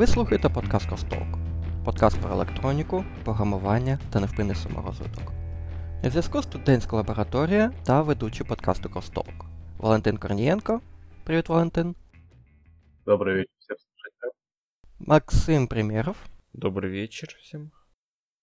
Ви слухаєте подкаст Костолк. Подкаст про електроніку, програмування та невпинний саморозвиток. На зв'язку студентська лабораторія та ведучий подкасту Костолк. Валентин Корнієнко. Привіт, Валентин. Добрый вечер всем слушателям. Максим Примєров. Добрий вечір всім.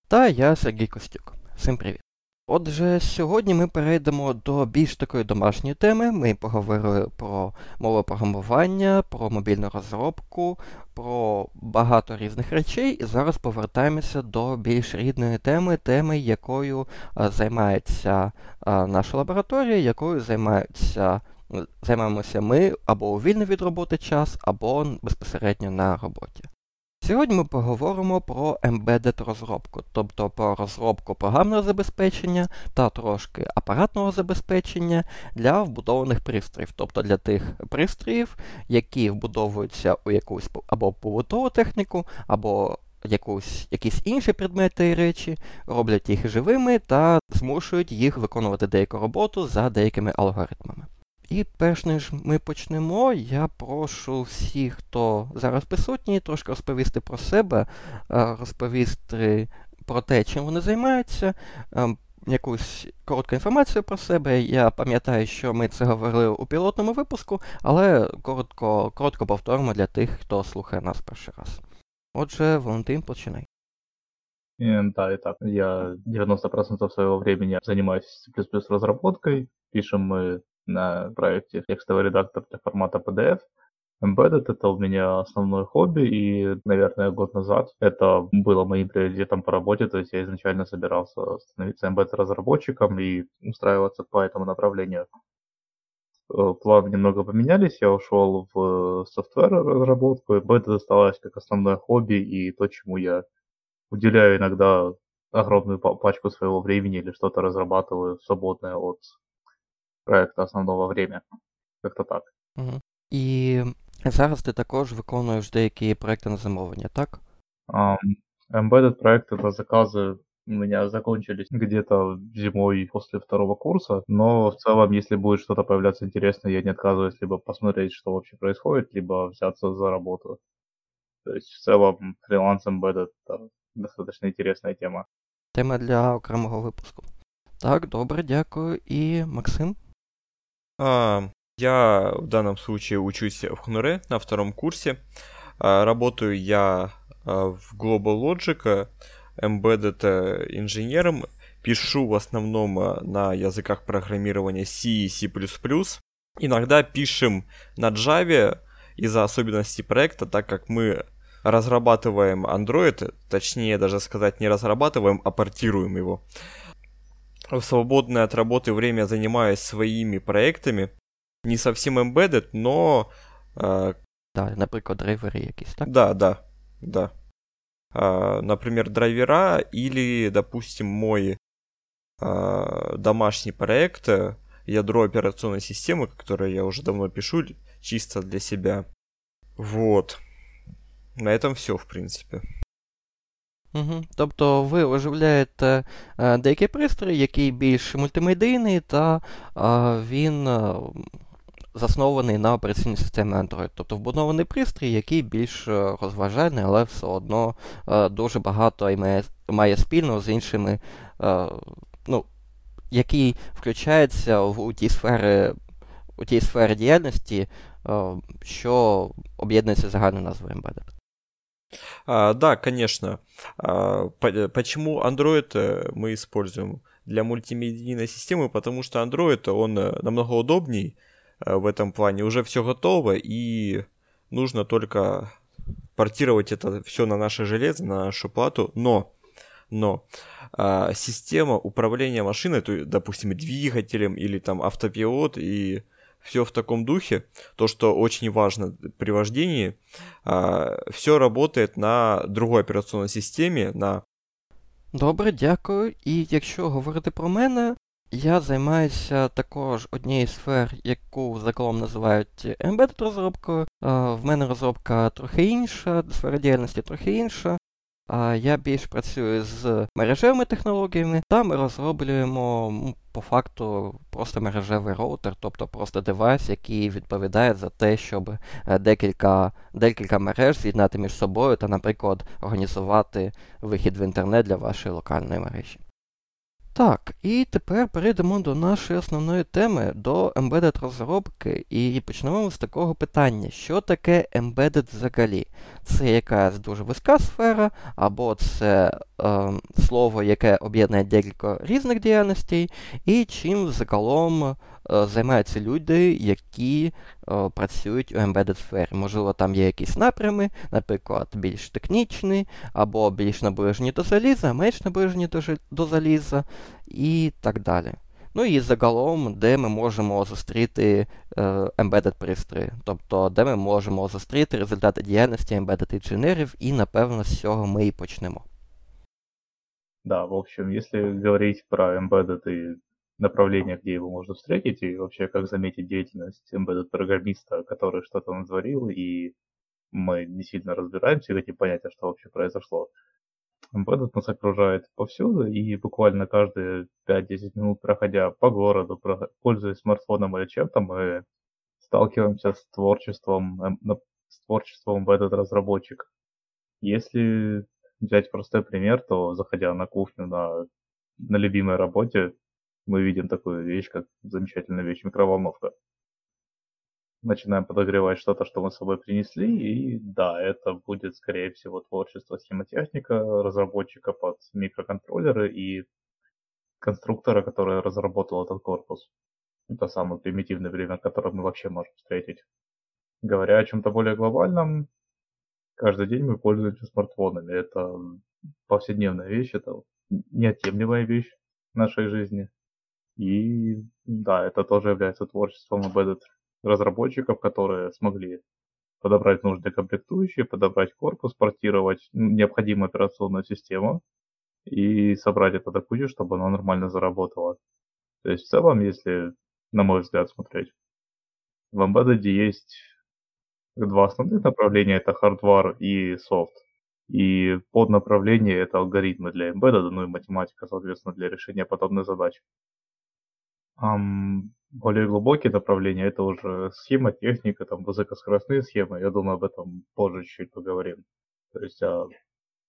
Та я Сергій Костюк. Всім привіт. Отже, сьогодні ми перейдемо до більш такої домашньої теми. Ми поговорили про мову програмування, про мобільну розробку, про багато різних речей, і зараз повертаємося до більш рідної теми, теми, якою а, займається а, наша лабораторія, якою займаються, займаємося ми або у вільний від роботи час, або безпосередньо на роботі. Сьогодні ми поговоримо про embedded розробку, тобто про розробку програмного забезпечення та трошки апаратного забезпечення для вбудованих пристроїв, тобто для тих пристроїв, які вбудовуються у якусь або побутову техніку, або якусь, якісь інші предмети і речі, роблять їх живими та змушують їх виконувати деяку роботу за деякими алгоритмами. І перш ніж ми почнемо, я прошу всіх, хто зараз присутній, трошки розповісти про себе, розповісти про те, чим вони займаються, якусь коротку інформацію про себе. Я пам'ятаю, що ми це говорили у пілотному випуску, але коротко коротко повторимо для тих, хто слухає нас перший раз. Отже, Валентин, починай. Да, итак, я 90% своего времени занимаюсь C++ разработкой. Пишем мы на проекте текстовый редактор для формата PDF. Embedded — это у меня основное хобби, и, наверное, год назад это было моим приоритетом по работе, то есть я изначально собирался становиться embedded-разработчиком и устраиваться по этому направлению. Э, планы немного поменялись, я ушел в софтвер-разработку, embedded осталось как основное хобби и то, чему я уделяю иногда огромную пачку своего времени или что-то разрабатываю свободное от проекту основного время. Як-то так. Угу. І зараз ти також виконуєш деякі проекти на замовлення, так? Um, embedded проекты это заказы у меня закончились где-то зимой после второго курса, но в целом, если будет что-то появляться интересное, я не отказываюсь либо посмотреть, что вообще происходит, либо взяться за работу. То есть в целом фриланс embedded это достаточно интересная тема. Тема для окремого випуску. Так, добре, дякую. І Максим? А, я в данном случае учусь в Хнуре на втором курсе. А, работаю я а, в Global Logic, embedded инженером. Пишу в основном на языках программирования C и C++. Иногда пишем на Java из-за особенностей проекта, так как мы разрабатываем Android, точнее даже сказать не разрабатываем, а портируем его в свободное от работы время занимаюсь своими проектами. Не совсем embedded, но... Э, да, например, драйвери якісь, так? Да, да, да. Э, например, драйвера или, допустим, мой э, домашний проект, ядро операционной системы, которое я уже давно пишу, чисто для себя. Вот. На этом все, в принципе. Угу. Тобто ви оживляєте е, деякий пристрій, який більш мультимедійний, та е, він е, заснований на операційній системі Android. Тобто вбудований пристрій, який більш е, розважальний, але все одно е, дуже багато має, має спільного з іншими, е, ну, який включається в у ті сфери. У тій сфері діяльності, що об'єднується загальною назвою Embedded. А, да, конечно. А, по, почему Android э, мы используем для мультимедийной системы? Потому что Android, он э, намного удобней э, в этом плане. Уже все готово, и нужно только портировать это все на наше железо, на нашу плату. Но, но а, система управления машиной, то, допустим, двигателем или там автопилот и все в таком духе, то, что очень важно при вождении, все работает на другой операційній системі, на Добре, дякую. І якщо говорити про мене, я займаюся також однією сфер, яку загалом називають embedded розробкою. В мене розробка трохи інша, сфера діяльності трохи інша. А я більш працюю з мережевими технологіями, та ми розроблюємо по факту просто мережевий роутер, тобто просто девайс, який відповідає за те, щоб е, декілька декілька мереж з'єднати між собою та, наприклад, організувати вихід в інтернет для вашої локальної мережі. Так, і тепер перейдемо до нашої основної теми, до embedded розробки, і почнемо з такого питання: що таке embedded взагалі? Це якась дуже вузька сфера, або це е, слово, яке об'єднує декілька різних діяльностей, і чим загалом займаються люди, які е, працюють у embedded сфері. Можливо, там є якісь напрями, наприклад, більш технічні, або більш наближені до заліза, менш наближені до, до заліза і так далі. Ну і загалом, де ми можемо зустріти е, embedded пристрої, тобто де ми можемо зустріти результати діяльності embedded інженерів, і напевно з цього ми і почнемо. Да, в общем, если говорить про embedded направления, где его можно встретить, и вообще как заметить деятельность embedded-программиста, который что-то натворил, и мы не сильно разбираемся в эти понятия, что вообще произошло. Embedded нас окружает повсюду, и буквально каждые 5-10 минут, проходя по городу, пользуясь смартфоном или чем-то, мы сталкиваемся с творчеством, эм, с творчеством embedded разработчика. Если взять простой пример, то заходя на кухню на, на любимой работе, мы видим такую вещь, как замечательная вещь микроволновка. Начинаем подогревать что-то, что мы с собой принесли, и да, это будет, скорее всего, творчество схемотехника, разработчика под микроконтроллеры и конструктора, который разработал этот корпус. Это самое примитивное время, которое мы вообще можем встретить. Говоря о чем-то более глобальном, каждый день мы пользуемся смартфонами. Это повседневная вещь, это неотъемлемая вещь нашей жизни. И да, это тоже является творчеством embedded разработчиков, которые смогли подобрать нужные комплектующие, подобрать корпус, портировать необходимую операционную систему и собрать это до кучи, чтобы оно нормально заработало. То есть в целом, если, на мой взгляд, смотреть, в Embedded есть два основных направления, это hardware и софт. И под направление это алгоритмы для Embedded, ну и математика, соответственно, для решения подобных задач. Более глубокие направления это уже схема, техника, там высокоскоростные схемы. Я думаю, об этом позже чуть-чуть поговорим. То есть о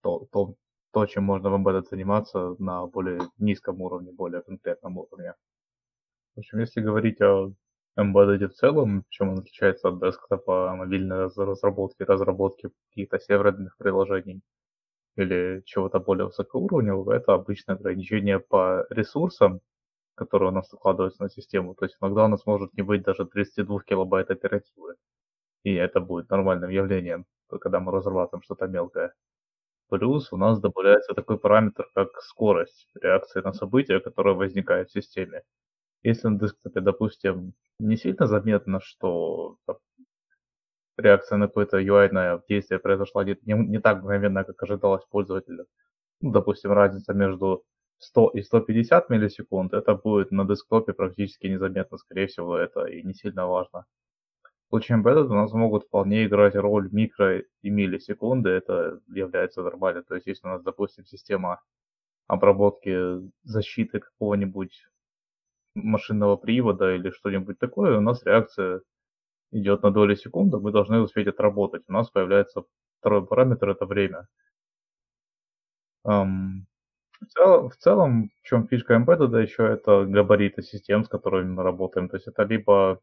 то, то, то, чем можно в Embedded заниматься на более низком уровне, более конкретном уровне. В общем, если говорить о Embedded в целом, чем он отличается от десктопа, мобильной разработки, разработки каких-то серверных приложений или чего-то более высокоуровневого, это обычно ограничение по ресурсам которые у нас укладываются на систему. То есть иногда у нас может не быть даже 32 килобайт оперативы. И это будет нормальным явлением, когда мы разрабатываем что-то мелкое. Плюс у нас добавляется такой параметр, как скорость реакции на события, которая возникает в системе. Если на десктопе, допустим, не сильно заметно, что реакция на какое-то UI действие произошла не, не так мгновенно, как ожидалось пользователю, ну, допустим, разница между 100 и 150 миллисекунд, это будет на десктопе практически незаметно, скорее всего, это и не сильно важно. В случае Embedded у нас могут вполне играть роль микро и миллисекунды, это является нормально. То есть, если у нас, допустим, система обработки защиты какого-нибудь машинного привода или что-нибудь такое, у нас реакция идет на доли секунды, мы должны успеть отработать. У нас появляется второй параметр, это время. Um, в целом, в целом, в чем фишка Embedded, еще это габариты систем, с которыми мы работаем. То есть это либо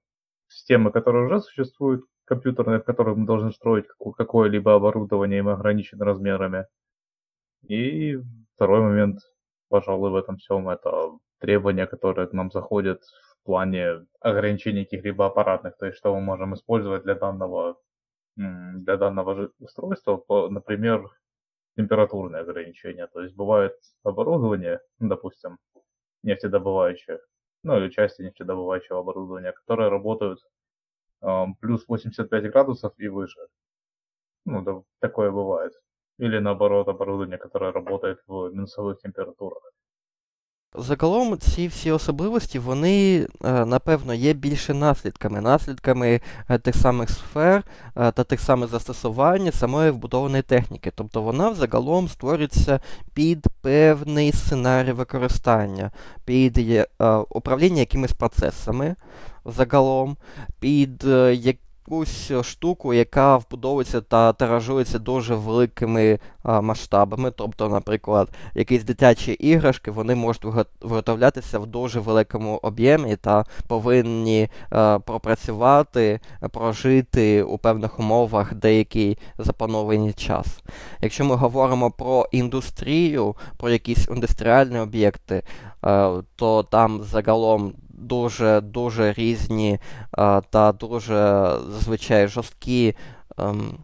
системы, которые уже существуют, компьютерные, в которых мы должны строить какое-либо оборудование, и мы ограничены размерами. И второй момент, пожалуй, в этом всем, это требования, которые к нам заходят в плане ограничения каких-либо аппаратных, то есть что мы можем использовать для данного, для данного устройства. Например, температурные ограничения. То есть бывает оборудование, допустим, нефтедобывающее, ну или части нефтедобывающего оборудования, которые работают э, плюс 85 градусов и выше. Ну, да, такое бывает. Или наоборот, оборудование, которое работает в минусовых температурах. Загалом ці всі особливості, вони, е, напевно, є більше наслідками, наслідками е, тих самих сфер е, та тих самих застосувань самої вбудованої техніки. Тобто вона загалом створюється під певний сценарій використання, під управління якимись процесами загалом, під якусь штуку, яка вбудовується та тиражується дуже великими а, масштабами. Тобто, наприклад, якісь дитячі іграшки вони можуть виготовлятися в дуже великому об'ємі та повинні а, пропрацювати, прожити у певних умовах деякий запланований час. Якщо ми говоримо про індустрію, про якісь індустріальні об'єкти, то там загалом дуже дуже різні та дуже зазвичай жорсткі. Ем,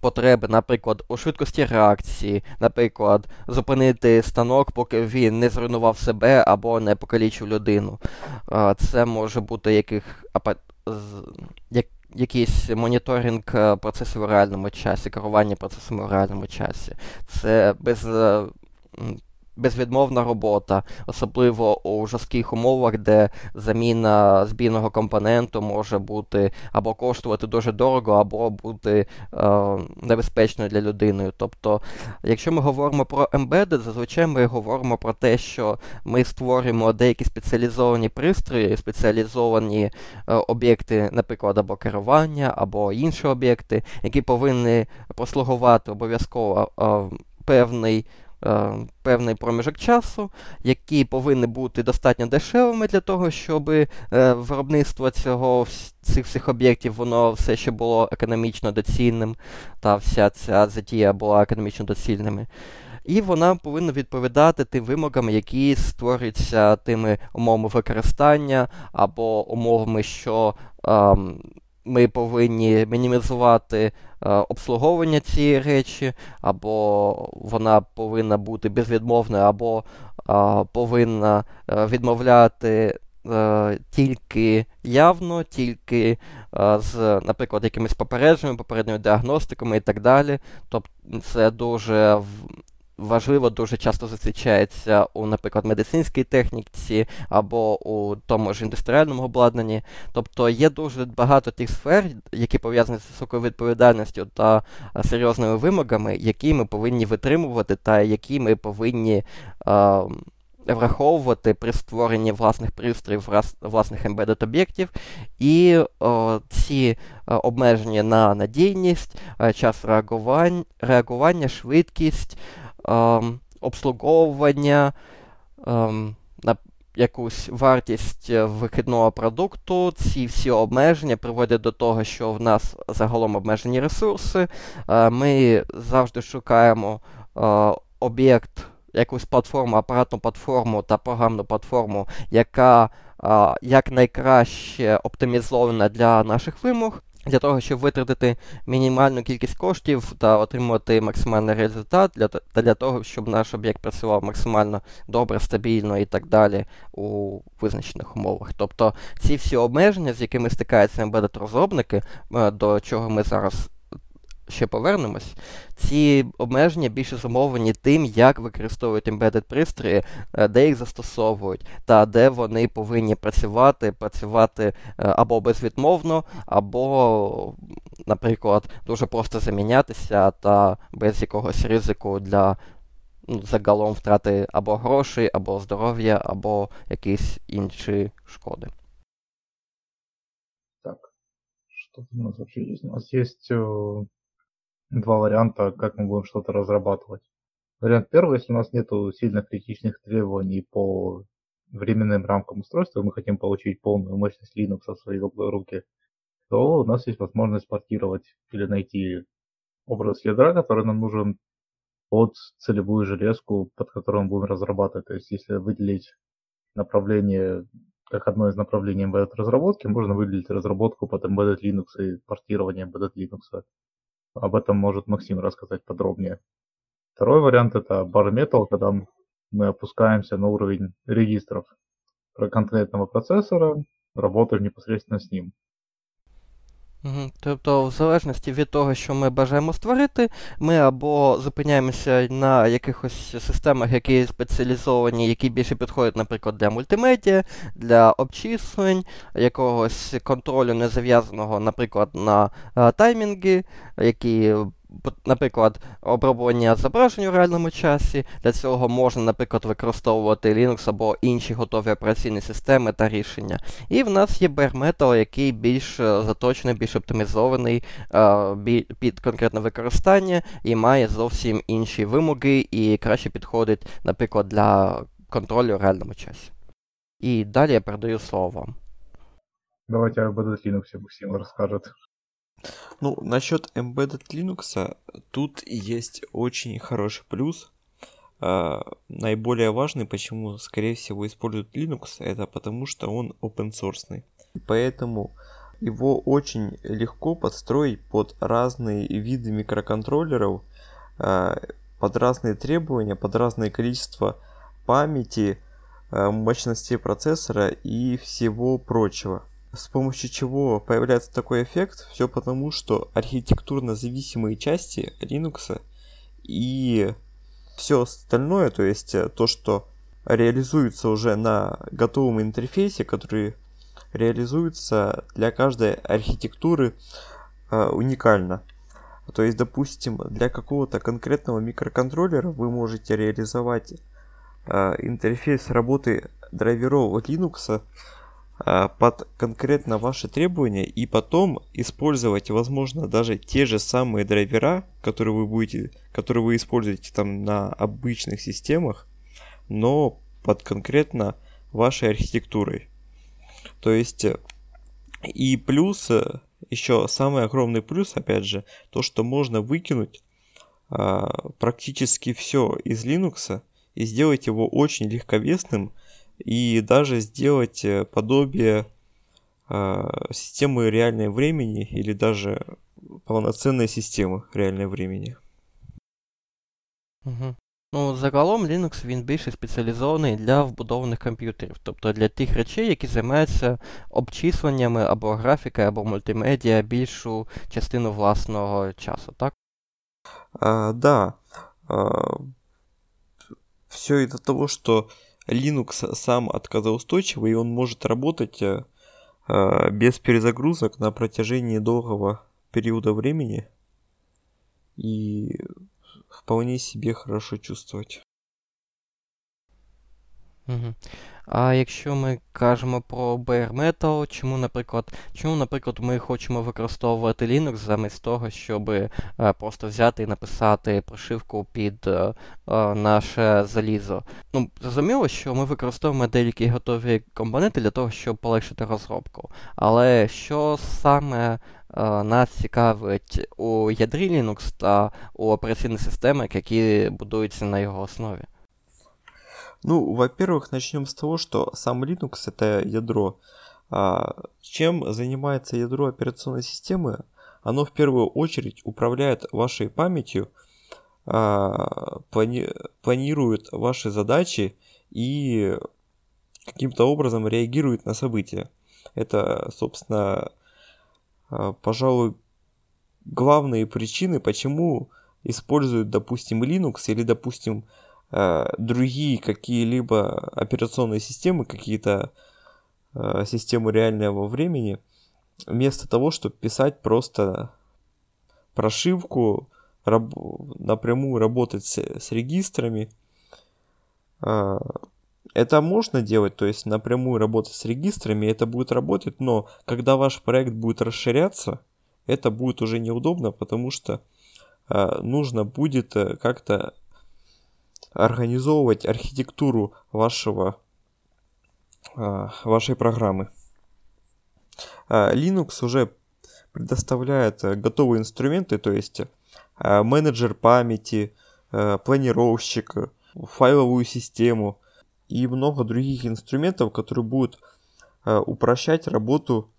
Потреби, наприклад, у швидкості реакції, наприклад, зупинити станок, поки він не зруйнував себе або не покалічив людину. Це може бути яких, як, якийсь моніторинг е, процесів у реальному часі, керування процесами у реальному часі. Це без е, безвідмовна робота, особливо у жорстких умовах, де заміна збійного компоненту може бути або коштувати дуже дорого, або бути е, небезпечною для людини. Тобто, якщо ми говоримо про embedded, зазвичай ми говоримо про те, що ми створюємо деякі спеціалізовані пристрої, спеціалізовані е, об'єкти, наприклад, або керування, або інші об'єкти, які повинні прослугувати обов'язково е, певний певний проміжок часу, які повинні бути достатньо дешевими для того, щоб е, виробництво цього, цих всіх об'єктів воно все ще було економічно доцільним, та вся ця затія була економічно доцільними. І вона повинна відповідати тим вимогам, які створюються тими умовами використання або умовами, що. Е, ми повинні мінімізувати е, обслуговування цієї речі, або вона повинна бути безвідмовною, або е, повинна е, відмовляти тільки явно, тільки з, наприклад, якимись попередженнями, попередньою діагностиками і так далі. Тобто це дуже важливо дуже часто зустрічається у, наприклад, медицинській техніці або у тому ж індустріальному обладнанні. Тобто є дуже багато тих сфер, які пов'язані з високою відповідальністю та серйозними вимогами, які ми повинні витримувати, та які ми повинні. А, Враховувати при створенні власних пристроїв, власних embedded об'єктів, і о, ці о, обмеження на надійність, час реагування, реагування швидкість, обслуговування, ем, на якусь вартість е, вихідного продукту. Ці всі обмеження приводять до того, що в нас загалом обмежені ресурси. Е, ми завжди шукаємо е, об'єкт. Якусь платформу, апаратну платформу та програмну платформу, яка якнайкраще оптимізована для наших вимог для того, щоб витратити мінімальну кількість коштів та отримувати максимальний результат, для, та для того, щоб наш об'єкт працював максимально добре, стабільно і так далі у визначених умовах. Тобто ці всі обмеження, з якими стикаються embedded розробники, е, до чого ми зараз ще повернемось, ці обмеження більше зумовлені тим, як використовують embedded пристрої, е, де їх застосовують, та де вони повинні працювати, працювати е, або безвідмовно, або, наприклад, дуже просто замінятися та без якогось ризику для ну, загалом втрати або грошей, або здоров'я, або якісь інші шкоди. Так, у нас? У нас есть два варианта, как мы будем что-то разрабатывать. Вариант первый, если у нас нет сильных критичных требований по временным рамкам устройства, мы хотим получить полную мощность Linux в свои руки, то у нас есть возможность портировать или найти образ ядра, который нам нужен под целевую железку, под которую мы будем разрабатывать. То есть, если выделить направление как одно из направлений embedded разработки, можно выделить разработку под embedded Linux и портирование embedded Linux. Об этом может Максим рассказать подробнее. Второй вариант это bare metal, когда мы опускаемся на уровень регистров конкретного процессора, работаем непосредственно с ним. Тобто, в залежності від того, що ми бажаємо створити, ми або зупиняємося на якихось системах, які спеціалізовані, які більше підходять, наприклад, для мультимедіа, для обчислень, якогось контролю не зав'язаного, наприклад, на а, таймінги, які, наприклад, оброблення зображень у реальному часі. Для цього можна, наприклад, використовувати Linux або інші готові операційні системи та рішення. І в нас є bare metal, який більш е, заточений, більш оптимізований е, під конкретне використання і має зовсім інші вимоги і краще підходить, наприклад, для контролю в реальному часі. І далі я передаю слово вам. Давайте об Embedded Linux Максим расскажет. Ну, насчет Embedded Linux, тут есть очень хороший плюс. А, наиболее важный, почему, скорее всего, используют Linux, это потому что он open source. Поэтому его очень легко подстроить под разные виды микроконтроллеров, а, под разные требования, под разное количество памяти, а, мощности процессора и всего прочего. С помощью чего появляется такой эффект? Все потому, что архитектурно зависимые части Linux и все остальное, то есть э, то, что реализуется уже на готовом интерфейсе, который реализуется для каждой архитектуры э, уникально. То есть, допустим, для какого-то конкретного микроконтроллера вы можете реализовать э, интерфейс работы драйверов Linux под конкретно ваши требования и потом использовать, возможно, даже те же самые драйвера, которые вы будете, которые вы используете там на обычных системах, но под конкретно вашей архитектурой. То есть и плюс э, еще самый огромный плюс, опять же, то, что можно выкинуть а, практически все из Linux и сделать его очень легковесным и даже сделать э, подобие а, системы реального времени или даже полноценной системы реального времени. Угу. Ну, загалом Linux він більше спеціалізований для вбудованих комп'ютерів, тобто для тих речей, які займаються обчисленнями або графікою, або мультимедіа більшу частину власного часу, так? А, да, все из-за того, что Linux сам отказоустойчивый, и он может работать э, э, без перезагрузок на протяжении долгого периода времени и вполне себе хорошо чувствовать. Угу. А якщо ми кажемо про bare metal, чому, наприклад, чому, наприклад, ми хочемо використовувати Linux замість того, щоб е, просто взяти і написати прошивку під е, е, наше залізо? Ну, зрозуміло, що ми використовуємо деякі готові компоненти для того, щоб полегшити розробку. Але що саме нас цікавить у ядрі Linux та у операційних системах, які будуються на його основі? Ну, во-первых, начнем с того, что сам Linux это ядро. А чем занимается ядро операционной системы? Оно в первую очередь управляет вашей памятью, а, плани планирует ваши задачи и каким-то образом реагирует на события. Это, собственно, а, пожалуй, главные причины, почему используют, допустим, Linux или, допустим, другие какие-либо операционные системы, какие-то системы реального времени, вместо того, чтобы писать просто прошивку, раб, напрямую работать с, с регистрами. Это можно делать, то есть напрямую работать с регистрами, это будет работать, но когда ваш проект будет расширяться, это будет уже неудобно, потому что нужно будет как-то организовывать архитектуру вашего, вашей программы. Linux уже предоставляет готовые инструменты, то есть менеджер памяти, планировщик, файловую систему и много других инструментов, которые будут упрощать работу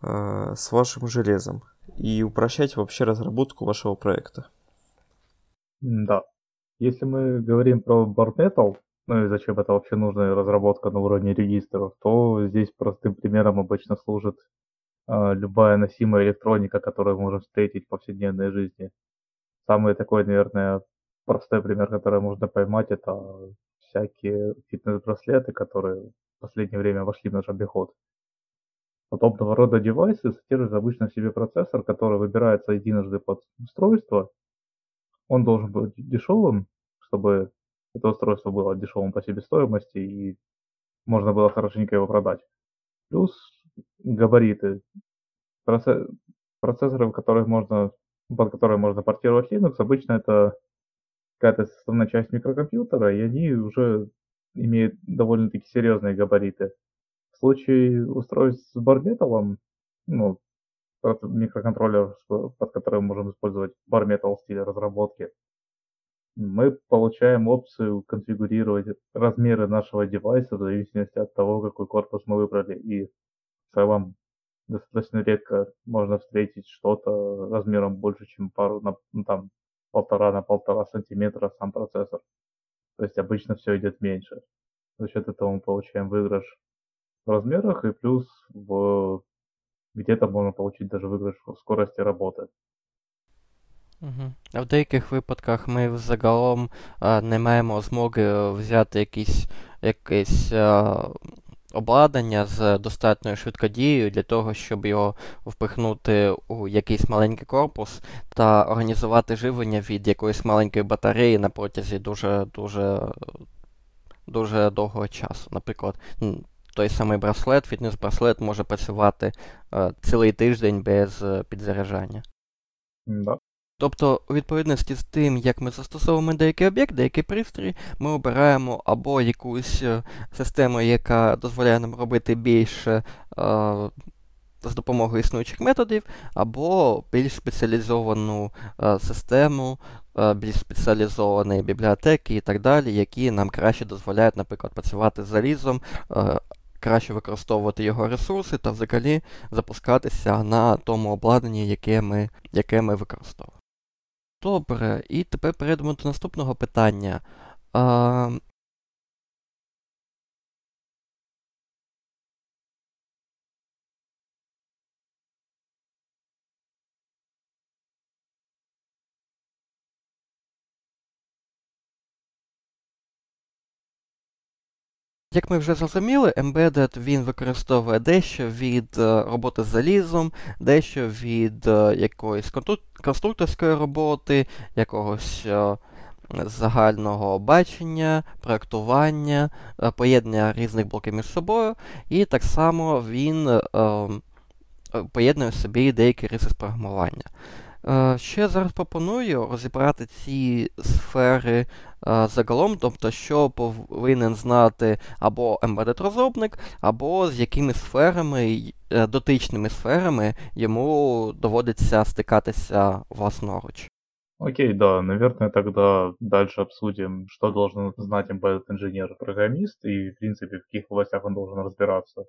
с вашим железом и упрощать вообще разработку вашего проекта. Да, если мы говорим про Bare Metal, ну и зачем это вообще нужна разработка на уровне регистров, то здесь простым примером обычно служит а, любая носимая электроника, которую мы можем встретить в повседневной жизни. Самый такой, наверное, простой пример, который можно поймать, это всякие фитнес-браслеты, которые в последнее время вошли в наш обиход. Подобного рода девайсы содержат обычно в себе процессор, который выбирается единожды под устройство. Он должен быть дешевым, чтобы это устройство было дешевым по себестоимости и можно было хорошенько его продать. Плюс габариты. Процессоры, в которых можно, под которые можно портировать Linux, обычно это какая-то составная часть микрокомпьютера, и они уже имеют довольно-таки серьезные габариты. В случае устройств с барметалом, ну, микроконтроллер, под которым можем использовать барметал в стиле разработки, мы получаем опцию конфигурировать размеры нашего девайса в зависимости от того, какой корпус мы выбрали. И в целом достаточно редко можно встретить что-то размером больше, чем пару, ну, там, полтора на полтора сантиметра сам процессор. То есть обычно все идет меньше. За счет этого мы получаем выигрыш в размерах и плюс в где-то можно получить даже выигрыш в скорости работы. Угу. А в деяких випадках ми загалом а, не маємо змоги взяти якісь, якесь а, обладнання з достатньою швидкодією для того, щоб його впихнути у якийсь маленький корпус та організувати живлення від якоїсь маленької батареї на протязі дуже дуже дуже довгого часу. Наприклад, той самий браслет, фітнес-браслет може працювати е, цілий тиждень без е, підзаряджання. Да. Тобто, у відповідності з тим, як ми застосовуємо деякий об'єкт, деякий пристрій, ми обираємо або якусь е, систему, яка дозволяє нам робити більше е, з допомогою існуючих методів, або більш спеціалізовану е, систему, е, більш спеціалізовані бібліотеки і так далі, які нам краще дозволяють, наприклад, працювати з залізом. Краще використовувати його ресурси та взагалі запускатися на тому обладнанні, яке ми яке ми використовуємо. Добре, і тепер перейдемо до наступного питання. Як ми вже зрозуміли, Embedded він використовує дещо від е, роботи з залізом, дещо від е, якоїсь конструкторської роботи, якогось е, загального бачення, проєктування, поєднання різних блоків між собою, і так само він поєднує в собі деякі риси з програмування. Що я зараз пропоную розібрати ці сфери загалом, тобто, що повинен знати або embedded розробник, або з якими сферами, е, дотичними сферами йому доводиться стикатися власноруч. Окей, да, наверное, тогда дальше обсудим, что должен знать embedded инженер-программист и, в принципе, в каких областях он должен разбираться.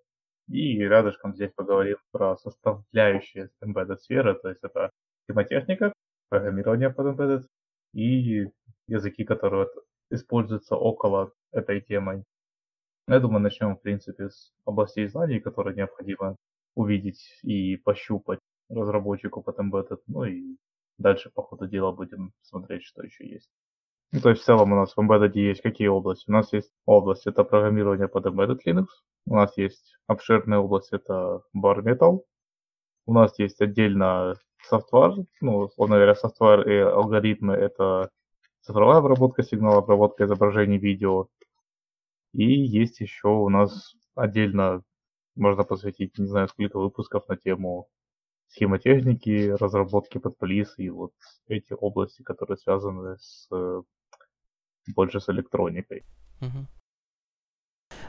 И рядышком здесь поговорим про составляющие embedded сферы, то есть это схемотехника, программирование под embedded и языки, которые используются около этой темы. Я думаю, начнем, в принципе, с областей знаний, которые необходимо увидеть и пощупать разработчику под embedded, ну и дальше по ходу дела будем смотреть, что еще есть. Ну, то есть в целом у нас в Embedded есть какие области? У нас есть область, это программирование под Embedded Linux. У нас есть обширная область, это Bare Metal. У нас есть отдельно софтвар, ну, условно говоря, софтвар и алгоритмы — это цифровая обработка сигнала, обработка изображений, видео. И есть еще у нас отдельно можно посвятить, не знаю, сколько выпусков на тему схемотехники, разработки под полис и вот эти области, которые связаны с больше с електронікою. Угу.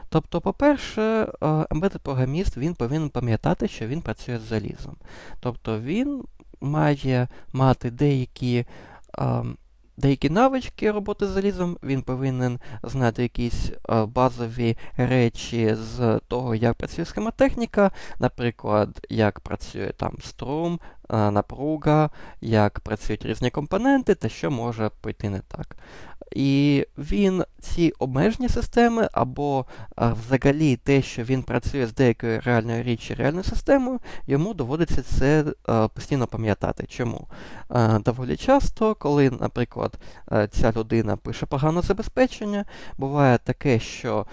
Тобто, по-перше, embedded програміст він повинен пам'ятати, що він працює з залізом. Тобто він має мати деякі деякі навички роботи з залізом, він повинен знати якісь базові речі з того, як працює схемотехніка, наприклад, як працює там струм, напруга, як працюють різні компоненти та що може пойти не так. І він ці обмежені системи, або а, взагалі те, що він працює з деякою реальною річчю, реальною системою, йому доводиться це а, постійно пам'ятати. Чому? А, доволі часто, коли, наприклад, ця людина пише погане забезпечення, буває таке, що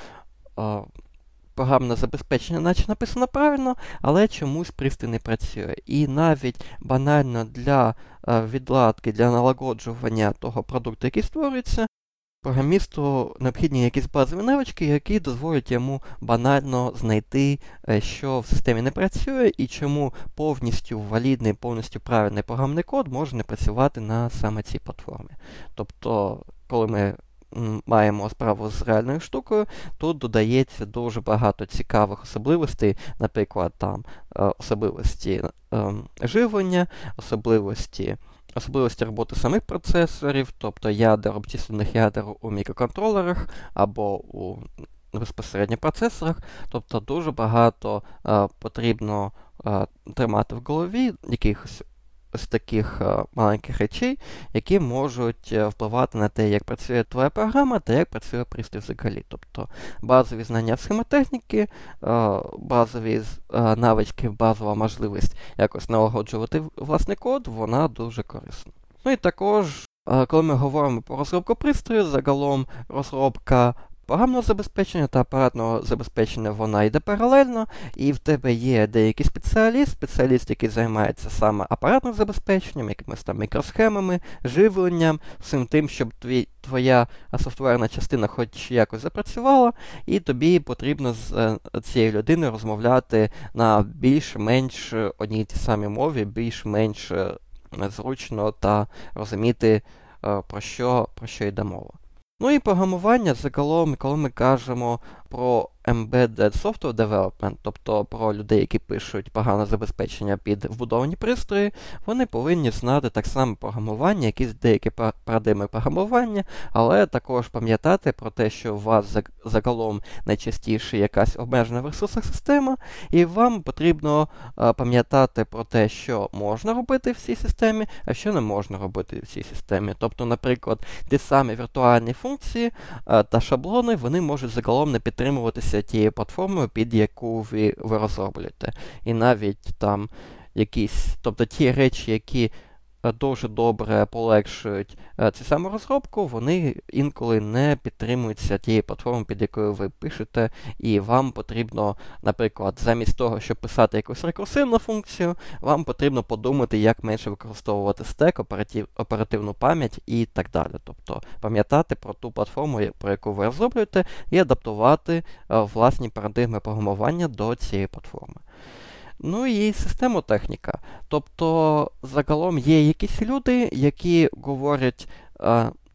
програмне забезпечення, наче написано правильно, але чомусь пристрій не працює. І навіть банально для відладки, для налагоджування того продукту, який створюється, програмісту необхідні якісь базові навички, які дозволять йому банально знайти, е, що в системі не працює, і чому повністю валідний, повністю правильний програмний код може не працювати на саме цій платформі. Тобто, коли ми маємо справу з реальною штукою, тут додається дуже багато цікавих особливостей, наприклад, там е, особливості ем, живлення, особливості. Особливості роботи самих процесорів, тобто ядер, обчислених ядер у мікроконтролерах або у безпосередньо процесорах. Тобто дуже багато а, е, потрібно а, тримати в голові якихось з таких е, маленьких речей, які можуть е, впливати на те, як працює твоя програма та як працює пристрій взагалі. Тобто базові знання схемотехніки, е, базові навички, базова можливість якось налагоджувати власний код, вона дуже корисна. Ну і також. Коли ми говоримо про розробку пристрою, загалом розробка програмного забезпечення та апаратного забезпечення вона йде паралельно, і в тебе є деякий спеціаліст, спеціаліст, який займається саме апаратним забезпеченням, якимись там мікросхемами, живленням, всім тим, щоб твій, твоя софтверна частина хоч якось запрацювала, і тобі потрібно з е, цією людиною розмовляти на більш-менш одній тій самій мові, більш-менш е, зручно та розуміти, е, про що, про що йде мова. Ну і програмування загалом, коли ми кажемо про Embedded Software Development, тобто про людей, які пишуть погане забезпечення під вбудовані пристрої, вони повинні знати так само програмування, якісь деякі парадигми програмування, але також пам'ятати про те, що у вас загалом найчастіше якась обмежена в ресурсах система, і вам потрібно пам'ятати про те, що можна робити в цій системі, а що не можна робити в цій системі. Тобто, наприклад, ті самі віртуальні функції та шаблони вони можуть загалом не підтримуватися користуйтеся тією платформою, під яку ви, ви розроблюєте. І навіть там якісь, тобто ті речі, які е, дуже добре полегшують е, цю саму розробку, вони інколи не підтримуються тією платформою, під якою ви пишете, і вам потрібно, наприклад, замість того, щоб писати якусь рекурсивну функцію, вам потрібно подумати, як менше використовувати стек, оператив, оперативну пам'ять і так далі. Тобто пам'ятати про ту платформу, про яку ви розроблюєте, і адаптувати е, власні парадигми програмування до цієї платформи. Ну і системотехніка. Тобто, загалом є якісь люди, які говорять,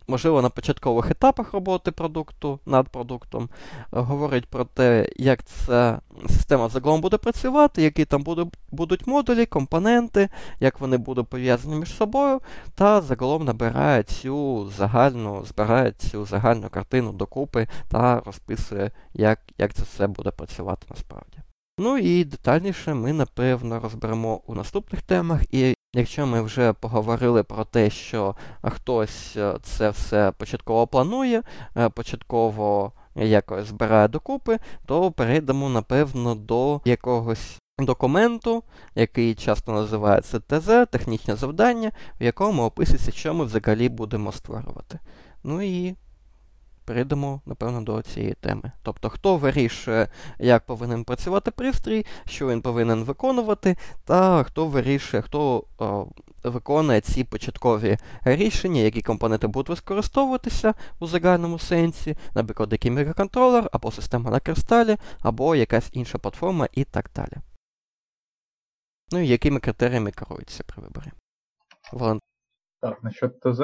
можливо, на початкових етапах роботи продукту над продуктом, говорять про те, як ця система загалом буде працювати, які там будуть модулі, компоненти, як вони будуть пов'язані між собою, та загалом набирає цю загальну, збирає цю загальну картину докупи та розписує, як, як це все буде працювати насправді. Ну і детальніше ми, напевно, розберемо у наступних темах. І якщо ми вже поговорили про те, що хтось е, це все початково планує, е, початково якось збирає докупи, то перейдемо, напевно, до якогось документу, який часто називається ТЗ, технічне завдання, в якому описується, що ми взагалі будемо створювати. Ну і перейдемо, напевно, до цієї теми. Тобто, хто вирішує, як повинен працювати пристрій, що він повинен виконувати, та хто вирішує, хто о, виконує ці початкові рішення, які компоненти будуть використовуватися у загальному сенсі, наприклад, який мікроконтролер, або система на кристалі, або якась інша платформа і так далі. Ну і якими критеріями керуються при виборі. Валент... Так, насчет ТЗ.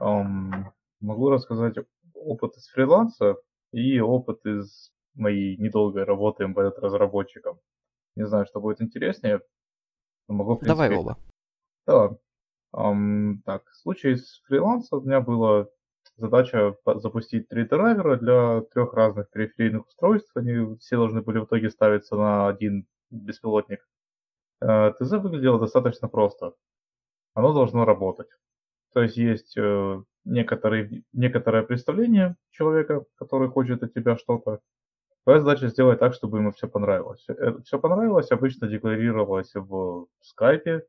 Um, могу рассказать опыт из фриланса и опыт из моей недолгой работы embedded-разработчиком. Не знаю, что будет интереснее. Но могу, в принципе... Давай оба. Да. Um, так, в случае с фриланса у меня была задача запустить три драйвера для трех разных периферийных устройств. Они все должны были в итоге ставиться на один беспилотник. Э, ТЗ выглядело достаточно просто. Оно должно работать. То есть есть э, некоторые, некоторое представление человека, который хочет от тебя что-то. Твоя задача сделать так, чтобы ему все понравилось. Все понравилось обычно декларировалось в скайпе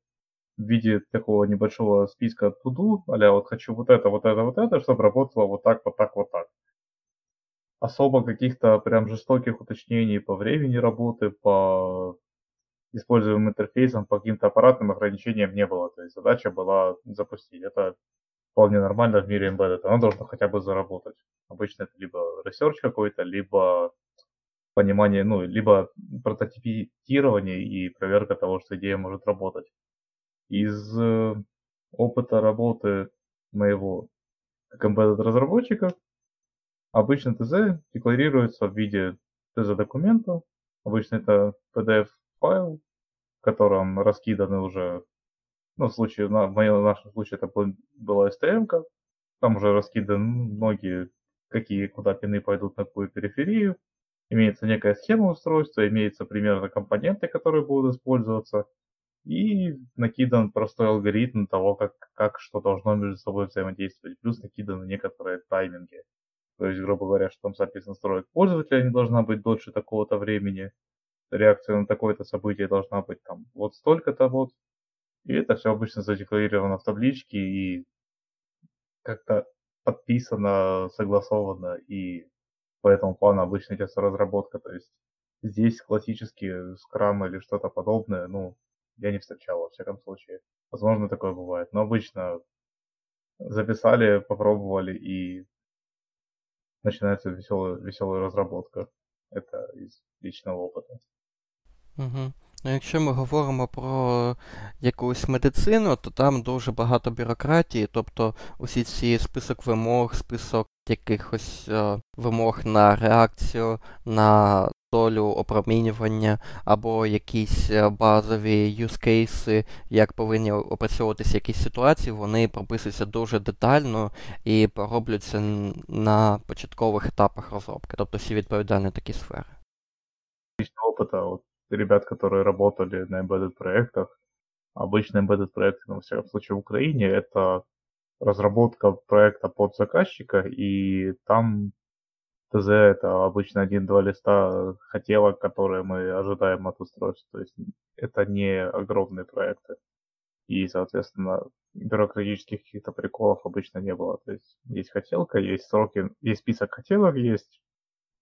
в виде такого небольшого списка туду, а вот хочу вот это, вот это, вот это, чтобы работало вот так, вот так, вот так. Особо каких-то прям жестоких уточнений по времени работы, по используемым интерфейсом, по каким-то аппаратным ограничениям не было. То есть задача была запустить. Это вполне нормально в мире embedded. Оно должно хотя бы заработать. Обычно это либо research какой-то, либо понимание, ну, либо прототипирование и проверка того, что идея может работать. Из э, опыта работы моего как embedded разработчика обычно ТЗ декларируется в виде ТЗ-документа. Обычно это PDF-файл, в котором раскиданы уже, ну, в случае, на, в, моем, нашем случае это был, была STM, -ка. там уже раскиданы многие, какие, куда пины пойдут, на какую периферию. Имеется некая схема устройства, имеются примерно компоненты, которые будут использоваться, и накидан простой алгоритм того, как, как что должно между собой взаимодействовать, плюс накиданы некоторые тайминги. То есть, грубо говоря, что там запись настроек пользователя не должна быть дольше такого-то времени, реакция на такое-то событие должна быть там вот столько-то вот. И это все обычно задекларировано в табличке и как-то подписано, согласовано, и по этому плану обычно идет разработка. То есть здесь классический скрам или что-то подобное, ну, я не встречал, во всяком случае. Возможно, такое бывает. Но обычно записали, попробовали и начинается веселая, веселая разработка. Это из личного опыта. Угу. Ну, якщо ми говоримо про якусь медицину, то там дуже багато бюрократії, тобто усі ці список вимог, список якихось е, вимог на реакцію, на долю опромінювання або якісь е, базові cases, як повинні опрацьовуватися якісь ситуації, вони прописуються дуже детально і поробляться на початкових етапах розробки, тобто всі відповідальні такі сфери. опыта от ребят, которые работали на embedded проектах, обычно embedded проекты, ну, во всяком случае, в Украине, это разработка проекта под заказчика, и там ТЗ это обычно один-два листа хотелок, которые мы ожидаем от устройства. То есть это не огромные проекты. И, соответственно, бюрократических каких-то приколов обычно не было. То есть есть хотелка, есть сроки, есть список хотелок, есть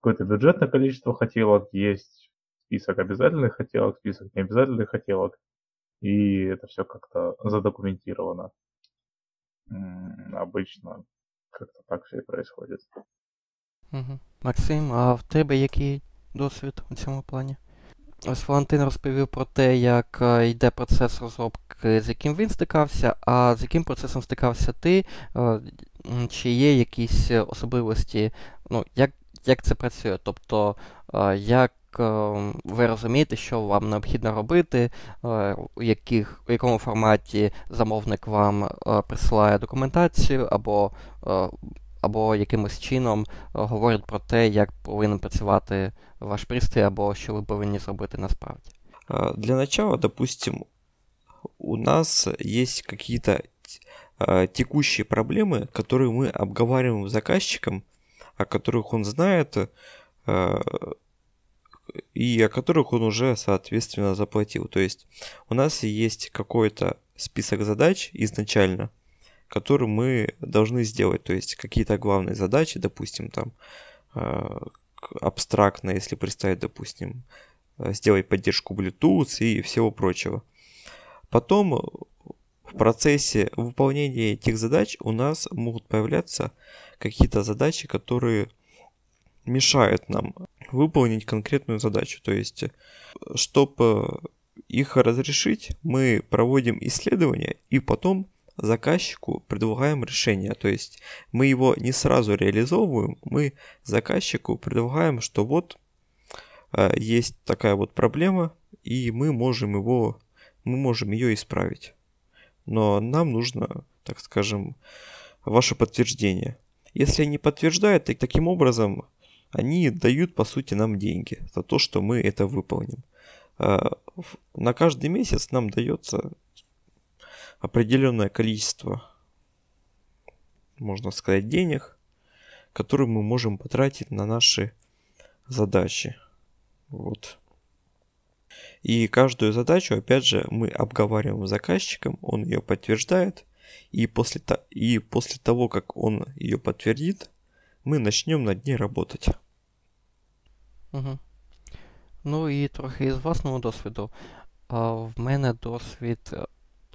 какое-то бюджетное количество хотелок, есть список обязательных хотелок, список необязательных хотелок. И это все как-то задокументировано. Обычно как-то так все и происходит. Угу. Максим, а в тебе який досвід у цьому плані? Ось Валентин розповів про те, як е, йде процес розробки, з яким він стикався, а з яким процесом стикався ти, е, чи є якісь особливості, ну, як як це працює? Тобто, е, як ви розумієте, що вам необхідно робити, у яких, у якому форматі замовник вам присилає документацію, або або якимось чином говорять про те, як повинен працювати ваш пристрій, або що ви повинні зробити насправді. Для начала, допустим, у нас есть какие-то текущие проблемы, которые мы обговариваем с заказчиком, о которых он знает, и о которых он уже, соответственно, заплатил. То есть у нас есть какой-то список задач изначально, который мы должны сделать. То есть какие-то главные задачи, допустим, там э, абстрактно, если представить, допустим, э, сделать поддержку Bluetooth и всего прочего. Потом в процессе выполнения этих задач у нас могут появляться какие-то задачи, которые мешают нам выполнить конкретную задачу. То есть, чтобы их разрешить, мы проводим исследования и потом заказчику предлагаем решение. То есть мы его не сразу реализовываем, мы заказчику предлагаем, что вот э, есть такая вот проблема, и мы можем его, мы можем ее исправить. Но нам нужно, так скажем, ваше подтверждение. Если они подтверждают, так, таким образом они дают, по сути, нам деньги за то, что мы это выполним. на каждый месяц нам дается определенное количество, можно сказать, денег, которые мы можем потратить на наши задачи. Вот. И каждую задачу, опять же, мы обговариваем с заказчиком, он ее подтверждает, и после, и после того, как он ее подтвердит, ми начнемо над ній роботи. Угу. Ну і трохи із власного досвіду. А, В мене досвід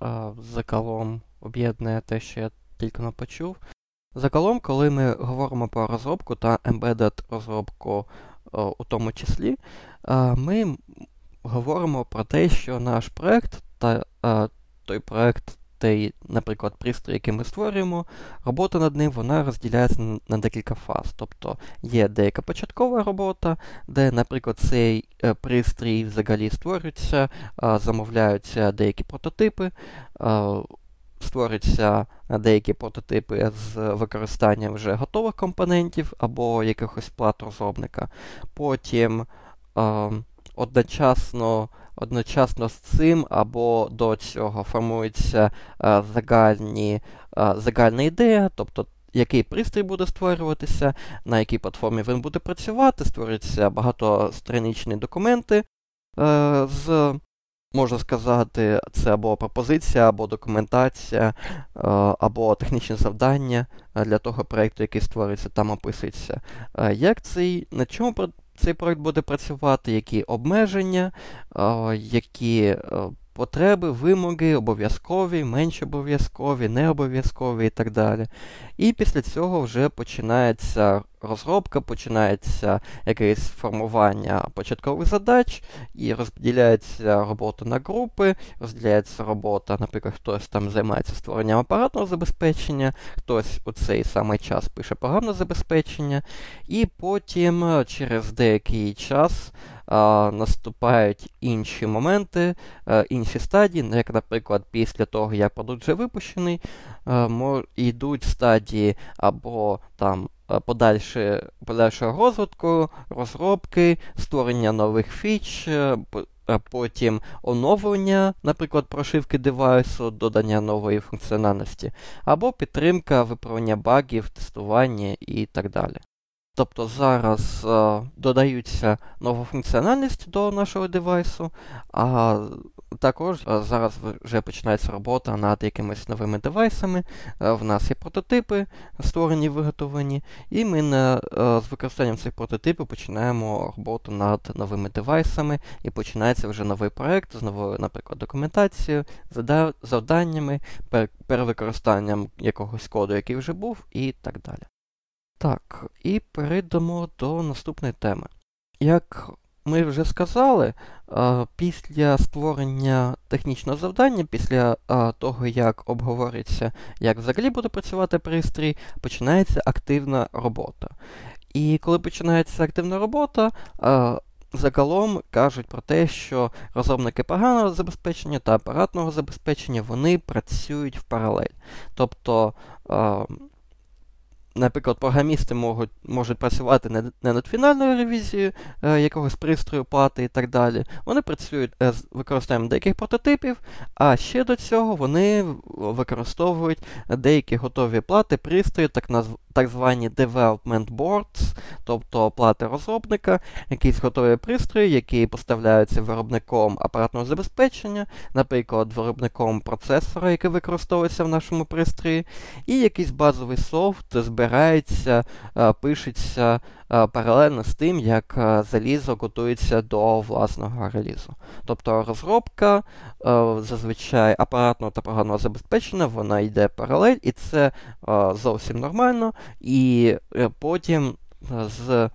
а, загалом об'єднує те, що я тільки не почув. Загалом, коли ми говоримо про розробку та embedded розробку у тому числі, ми говоримо про те, що наш проект та той проект, той, наприклад, пристрій, який ми створюємо, робота над ним вона розділяється на декілька фаз. Тобто є деяка початкова робота, де, наприклад, цей е, пристрій взагалі створюється, замовляються деякі прототипи. Створюються деякі прототипи з використанням вже готових компонентів або якихось плат розробника. Потім е, одночасно одночасно з цим або до цього формується е, загальні, е, загальна ідея, тобто який пристрій буде створюватися, на якій платформі він буде працювати, створюються багатостраничні документи е, з. Можна сказати, це або пропозиція, або документація, або технічне завдання для того проєкту, який створюється, там описується. Як цей, на чому цей проект буде працювати, які обмеження, які потреби, вимоги, обов'язкові, менш обов'язкові, не обов'язкові і так далі. І після цього вже починається розробка, починається якесь формування початкових задач, і розділяється робота на групи, розділяється робота, наприклад, хтось там займається створенням апаратного забезпечення, хтось у цей самий час пише програмне забезпечення, і потім через деякий час наступають інші моменти, а, інші стадії, як, наприклад, після того, як продукт вже випущений, а, мож, йдуть стадії або там подальші, подальшого розвитку, розробки, створення нових фіч. Потім оновлення, наприклад, прошивки девайсу, додання нової функціональності, або підтримка виправлення багів, тестування і так далі. Тобто зараз а, додаються нова функціональність до нашого девайсу, а також а, зараз вже починається робота над якимись новими девайсами. А, в нас є прототипи, створені, виготовлені, і ми на, з використанням цих прототипів починаємо роботу над новими девайсами, і починається вже новий проект з новою, наприклад, документацією, завданнями, перевикористанням якогось коду, який вже був, і так далі. Так, і перейдемо до наступної теми. Як ми вже сказали, після створення технічного завдання, після того, як обговориться, як взагалі буде працювати пристрій, починається активна робота. І коли починається активна робота, загалом кажуть про те, що розробники програмного забезпечення та апаратного забезпечення вони працюють в паралель. Тобто Наприклад, програмісти можуть можуть працювати не, не над фінальною ревізією е, якогось пристрою, плати і так далі. Вони працюють е, з використанням деяких прототипів, а ще до цього вони використовують деякі готові плати, пристрої, так назв, так звані development boards, тобто плати розробника, якісь готові пристрої, які поставляються виробником апаратного забезпечення, наприклад, виробником процесора, який використовується в нашому пристрої, і якийсь базовий софт збирається, пишеться паралельно з тим, як залізо готується до власного релізу. Тобто розробка зазвичай апаратного та програмного забезпечення, вона йде паралель, і це зовсім нормально. І е, потім з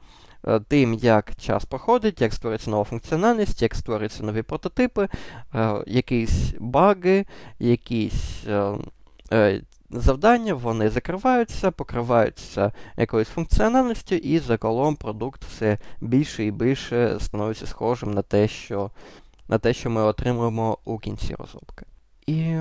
е, тим, як час проходить, як створюється нова функціональність, як створюються нові прототипи, е, якісь баги, якісь завдання, вони закриваються, покриваються якоюсь функціональністю, і загалом продукт все більше і більше становиться схожим на те, що на те, що ми отримуємо у кінці розробки. І,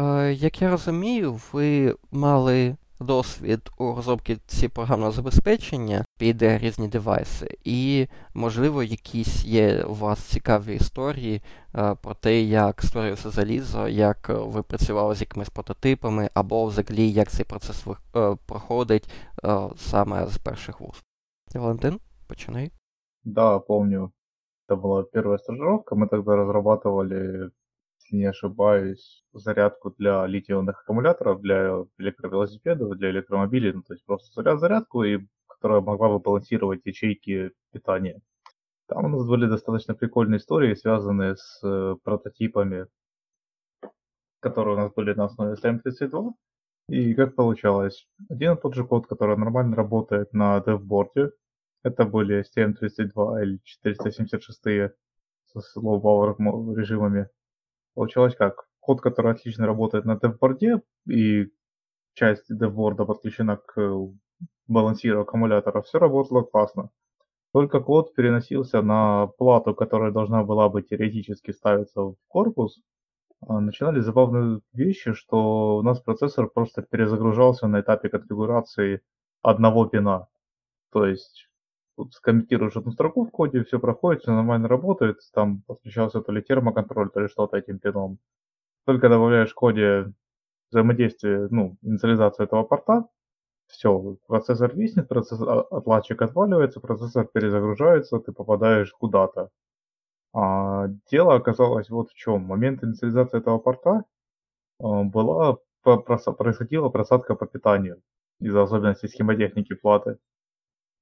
е, як я розумію, ви мали досвід у розробці ці програмного забезпечення під різні девайси, і, можливо, якісь є у вас цікаві історії е, про те, як створюється залізо, як ви працювали з якимись прототипами, або взагалі як цей процес е, проходить е, саме з перших вуст. Валентин, починай. Да, помню. Это была первая стажировка. Мы тогда разрабатывали, если не ошибаюсь, зарядку для литиевых аккумуляторов, для электровелосипедов, для электромобилей. Ну, то есть просто заряд-зарядку, и, которая могла бы балансировать ячейки питания. Там у нас были достаточно прикольные истории, связанные с э, прототипами, которые у нас были на основе STM32. И как получалось? Один и тот же код, который нормально работает на девборде, это были STM32 или 476 с low power режимами. Получалось как? Код, который отлично работает на девборде, и часть девборда подключена к балансиру аккумулятора, все работало классно. Только код переносился на плату, которая должна была бы теоретически ставиться в корпус. А, начинали забавные вещи, что у нас процессор просто перезагружался на этапе конфигурации одного пина. То есть тут скомментируешь одну строку в коде, все проходит, все нормально работает, там подключался то ли термоконтроль, то ли что-то этим пином. Только добавляешь в коде взаимодействие, ну, инициализацию этого порта, все, процессор виснет, процессор, а, отладчик отваливается, процессор перезагружается, ты попадаешь куда-то. А дело оказалось вот в чем. Момент инициализации этого порта а, была, происходила просадка по питанию из-за особенностей схемотехники платы.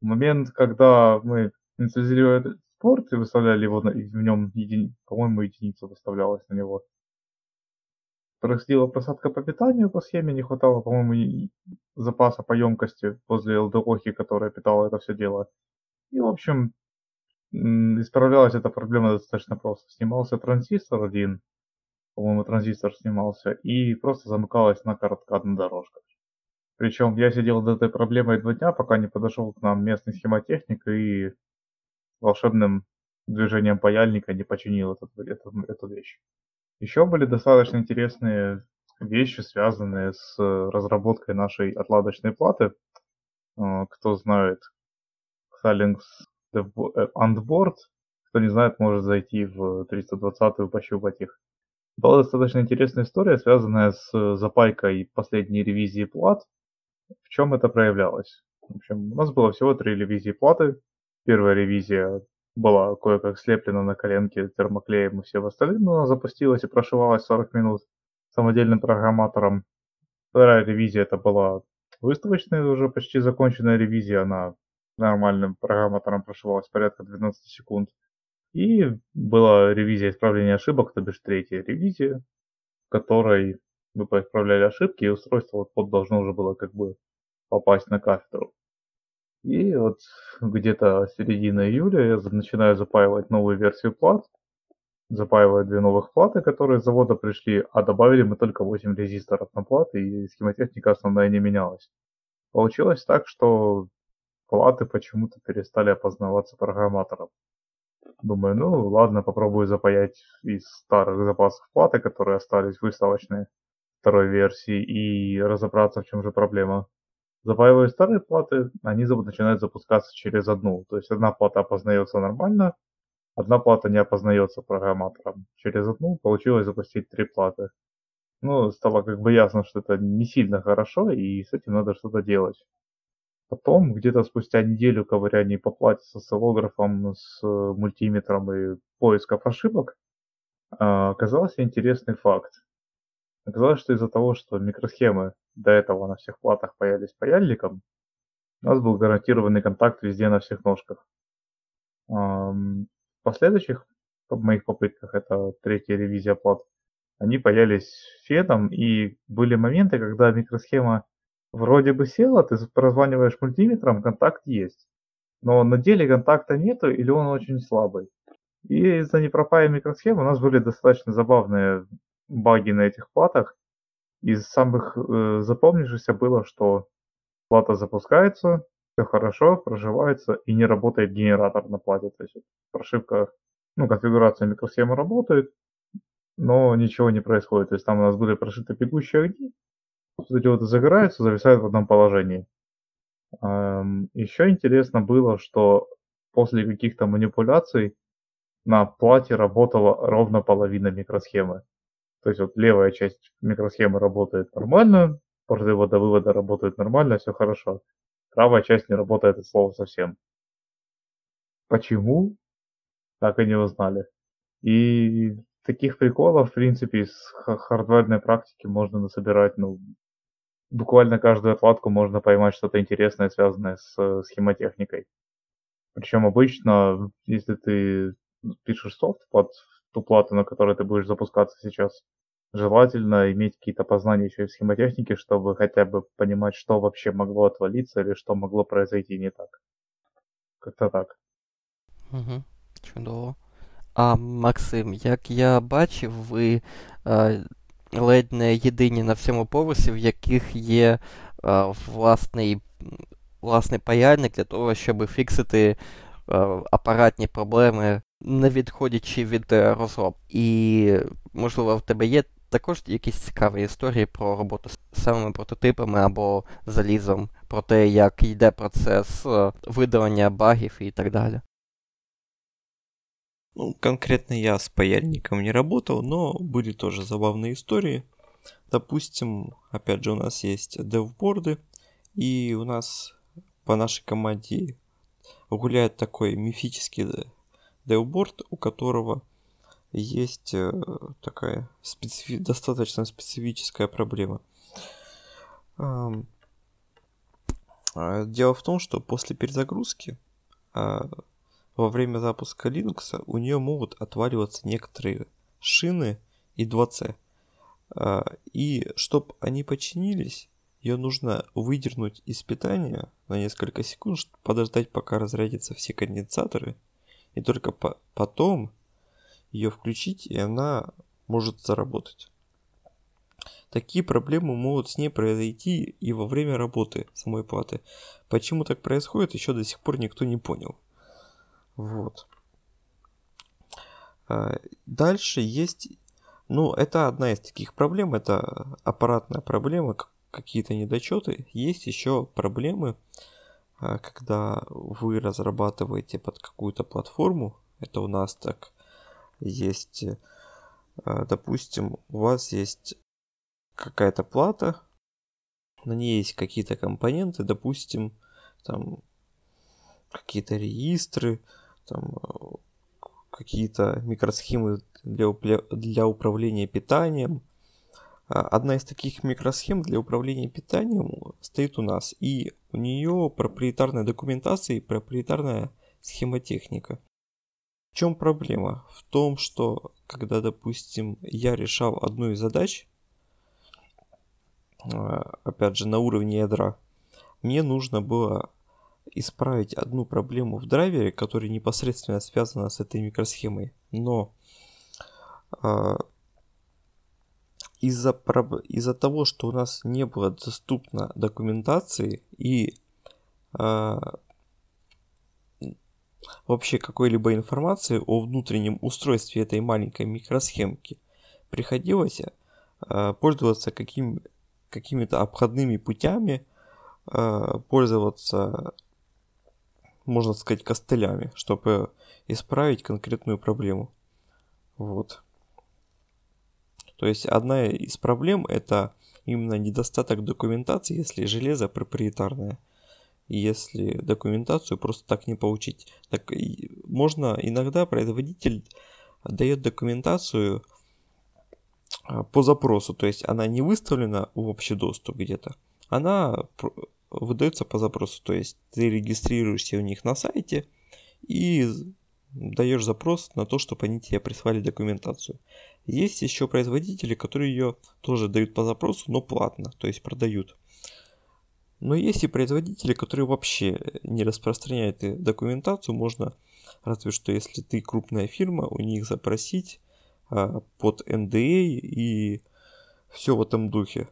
В момент, когда мы инициализировали этот порт и выставляли его, на, в нем, еди, по-моему, единица выставлялась на него, происходила просадка по питанию по схеме, не хватало, по-моему, запаса по емкости возле LDOхи, которая питала это все дело. И, в общем, исправлялась эта проблема достаточно просто. Снимался транзистор один, по-моему, транзистор снимался, и просто замыкалась на короткадная дорожка. Причем я сидел над этой проблемой два дня, пока не подошел к нам местный схемотехник и волшебным движением паяльника не починил этот, эту, эту вещь. Еще были достаточно интересные вещи, связанные с разработкой нашей отладочной платы. А, кто знает, Xilinx Unboard, кто не знает, может зайти в 320 и пощупать их. Была достаточно интересная история, связанная с запайкой последней ревизии плат. В чем это проявлялось? В общем, у нас было всего три ревизии платы. Первая ревизия была кое-как слеплена на коленке термоклеем и всем остальным, она запустилась и прошивалась 40 минут самодельным программатором. Вторая ревизия это была выставочная, уже почти законченная ревизия, она нормальным программатором прошивалась порядка 12 секунд. И была ревизия исправления ошибок, то бишь третья ревизия, в которой мы поисправляли ошибки, и устройство вот, вот должно уже было как бы попасть на кафедру. И вот где-то середина июля я начинаю запаивать новую версию плат. Запаиваю две новых платы, которые с завода пришли, а добавили мы только 8 резисторов на платы, и схемотехника основная не менялась. Получилось так, что платы почему-то перестали опознаваться программатором. Думаю, ну ладно, попробую запаять из старых запасов платы, которые остались выставочные второй версии, и разобраться, в чем же проблема запаиваю старые платы, они начинают запускаться через одну. То есть одна плата опознается нормально, одна плата не опознается программатором. Через одну получилось запустить три платы. Ну, стало как бы ясно, что это не сильно хорошо, и с этим надо что-то делать. Потом, где-то спустя неделю ковыряний по плате с осциллографом, с мультиметром и поисков ошибок, а, оказался интересный факт. Оказалось, что из-за того, что микросхемы до этого на всех платах паялись паяльником, у нас был гарантированный контакт везде на всех ножках. В последующих моих попытках, это третья ревизия плат, они паялись феном, и были моменты, когда микросхема вроде бы села, ты прозваниваешь мультиметром, контакт есть. Но на деле контакта нету или он очень слабый. И из-за непропая микросхемы у нас были достаточно забавные баги на этих платах. Из самых э, запомнившихся было, что плата запускается, все хорошо, проживается и не работает генератор на плате. То есть прошивка, ну, конфигурация микросхемы работает, но ничего не происходит. То есть там у нас были прошиты бегущие огни, вот эти вот загораются, зависают в одном положении. Еще интересно было, что после каких-то манипуляций на плате работала ровно половина микросхемы. То есть вот левая часть микросхемы работает нормально, порты ввода-вывода работают нормально, все хорошо. Правая часть не работает от слова совсем. Почему? Так и не узнали. И таких приколов, в принципе, из хардверной практики можно насобирать, ну, буквально каждую отладку можно поймать что-то интересное, связанное с э, схемотехникой. Причем обычно, если ты пишешь софт под ту плату, на которой ты будешь запускаться сейчас, желательно иметь какие-то познания еще и в схемотехнике, чтобы хотя бы понимать, что вообще могло отвалиться или что могло произойти не так. Как-то так. Угу. Чудово. А Максим, як я бачив, ви е, ледь не єдині на всьому поверсі, в яких є е, власний власний паяльник для того, щоб фіксити е, апаратні проблеми, не відходячи від е, розроб. І, можливо, в тебе є також якісь цікаві історії про роботу з самими прототипами або залізом, про те, як йде процес е, видалення багів і так далі. Ну, конкретно я с паяльником не работал, но были тоже забавные истории. Допустим, опять же, у нас есть девборды, и у нас по нашей команде гуляет такой мифический девборд, у которого есть э, такая специфи- достаточно специфическая проблема. А, дело в том, что после перезагрузки а, во время запуска Linux у нее могут отваливаться некоторые шины и 2C. А, и чтобы они починились, ее нужно выдернуть из питания на несколько секунд, подождать, пока разрядятся все конденсаторы, и только по потом ее включить, и она может заработать. Такие проблемы могут с ней произойти и во время работы самой платы. Почему так происходит, еще до сих пор никто не понял. Вот. А, дальше есть, ну, это одна из таких проблем, это аппаратная проблема, какие-то недочеты. Есть еще проблемы, когда вы разрабатываете под какую-то платформу, это у нас так есть, а, допустим, у вас есть какая-то плата, на ней есть какие-то компоненты, допустим, там какие-то регистры, там какие-то микросхемы для, для управления питанием. А, одна из таких микросхем для управления питанием стоит у нас, и у нее проприетарная документация и проприетарная схемотехника. В чем проблема? В том, что когда, допустим, я решал одну из задач, а, опять же, на уровне ядра, мне нужно было исправить одну проблему в драйвере, которая непосредственно связана с этой микросхемой. Но из-за из того, что у нас не было доступно документации и э, вообще какой-либо информации о внутреннем устройстве этой маленькой микросхемки, приходилось э, пользоваться каким, какими-то обходными путями, э, пользоваться можно сказать, костылями, чтобы исправить конкретную проблему. Вот. То есть одна из проблем это именно недостаток документации, если железо проприетарное. Если документацию просто так не получить. Так можно иногда производитель дает документацию а, по запросу, то есть она не выставлена в общий доступ где-то, она выдается по запросу. То есть ты регистрируешься у них на сайте и даешь запрос на то, чтобы они тебе прислали документацию. Есть еще производители, которые ее тоже дают по запросу, но платно, то есть продают. Но есть и производители, которые вообще не распространяют документацию. Можно, разве что если ты крупная фирма, у них запросить а, под NDA и все в этом духе.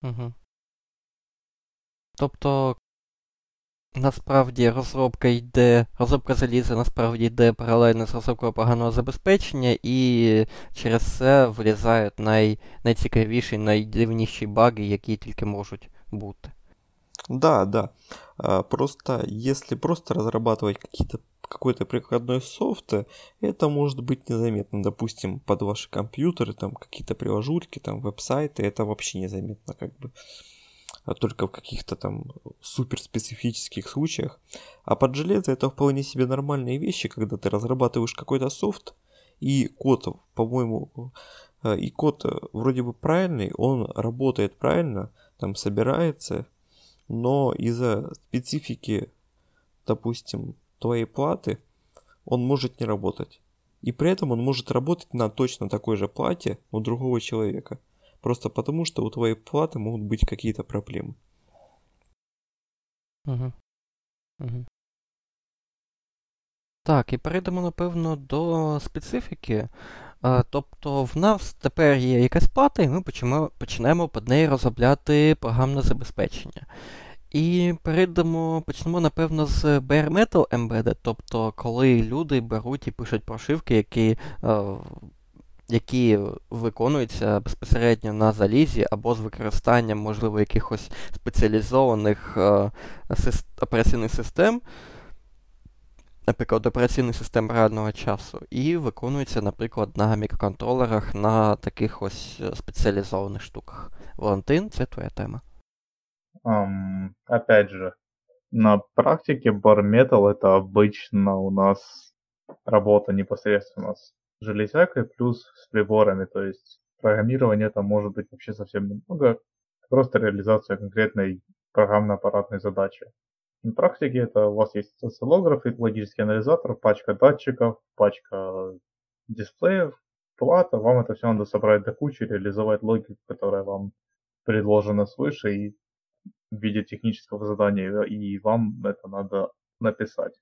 Угу. Тобто насправді розробка йде, розробка заліза насправді йде паралельно з розробкою програмного забезпечення, і через це вилізають най, найцікавіші, найдивніші баги, які тільки можуть бути. Да, да. А, просто если просто разрабатывать какие-то какой-то прикладной софт, это может быть незаметно. Допустим, под ваши компьютеры, там какие-то приложульки, там веб-сайты, это вообще незаметно как бы. А только в каких-то там суперспецифических случаях. А под железо это вполне себе нормальные вещи, когда ты разрабатываешь какой-то софт, и код, по-моему, э, и код вроде бы правильный, он работает правильно, там собирается, но из-за специфики, допустим, твоей платы, он может не работать. И при этом он может работать на точно такой же плате у другого человека. Просто потому, что у твоей платы могут быть какие-то проблемы. Угу. Угу. Так, і перейдемо, напевно, до специфіки. А, тобто в нас тепер є якась плата, і ми почнемо, почнемо під неї розробляти програмне забезпечення. І перейдемо, почнемо, напевно, з bare metal embedded, тобто коли люди беруть і пишуть прошивки, які е, які виконуються безпосередньо на залізі або з використанням, можливо, якихось спеціалізованих е, операційних систем, наприклад, операційних систем реального часу, і виконуються, наприклад, на мікроконтролерах на таких ось спеціалізованих штуках. Валентин, це твоя тема. Um, опять же, на практике Bar Metal это обычно у нас работа непосредственно с железякой плюс с приборами, то есть программирование это может быть вообще совсем немного, просто реализация конкретной программно-аппаратной задачи. На практике это у вас есть осциллограф, логический анализатор, пачка датчиков, пачка дисплеев, плата, вам это все надо собрать до кучи, реализовать логику, которая вам предложена свыше, и в виде технического задания, и вам это надо написать.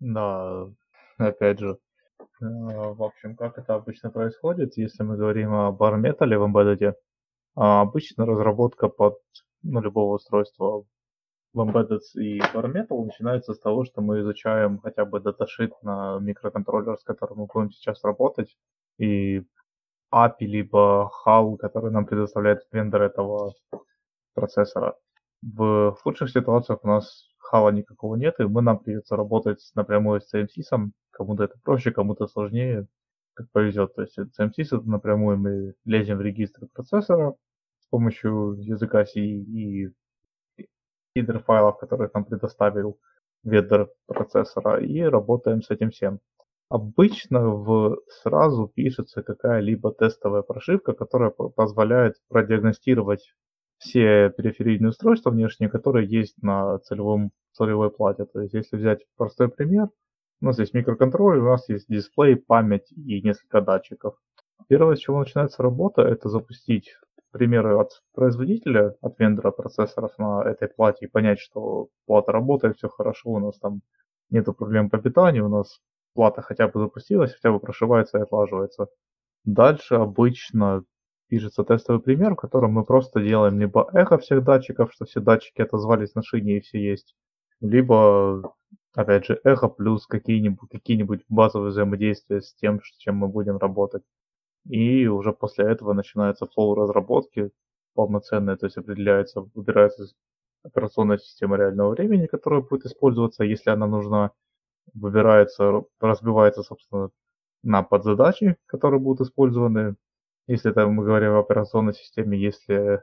Да, опять же, в общем, как это обычно происходит, если мы говорим о барметале в Embedded, а обычно разработка под ну, любого устройства в Embedded и Bare Metal начинается с того, что мы изучаем хотя бы даташит на микроконтроллер, с которым мы будем сейчас работать, и API, либо HAL, который нам предоставляет вендор этого процессора. В худших ситуациях у нас хала никакого нет, и мы нам придется работать напрямую с CMSIS. Кому-то это проще, кому-то сложнее, как повезет. То есть CMSIS это напрямую мы лезем в регистр процессора с помощью языка C и хидер файлов, которые нам предоставил ведер процессора, и работаем с этим всем. Обычно в сразу пишется какая-либо тестовая прошивка, которая позволяет продиагностировать все периферийные устройства внешние, которые есть на целевом, целевой плате. То есть, если взять простой пример, у нас есть микроконтроллер, у нас есть дисплей, память и несколько датчиков. Первое, с чего начинается работа, это запустить примеры от производителя, от вендора процессоров на этой плате и понять, что плата работает, все хорошо, у нас там нету проблем по питанию, у нас плата хотя бы запустилась, хотя бы прошивается и отлаживается. Дальше обычно пишется тестовый пример, в котором мы просто делаем либо эхо всех датчиков, что все датчики отозвались на шине и все есть, либо, опять же, эхо плюс какие-нибудь какие базовые взаимодействия с тем, с чем мы будем работать. И уже после этого начинается флоу разработки полноценная, то есть определяется, выбирается операционная система реального времени, которая будет использоваться, если она нужна, выбирается, разбивается, собственно, на подзадачи, которые будут использованы если это мы говорим о операционной системе, если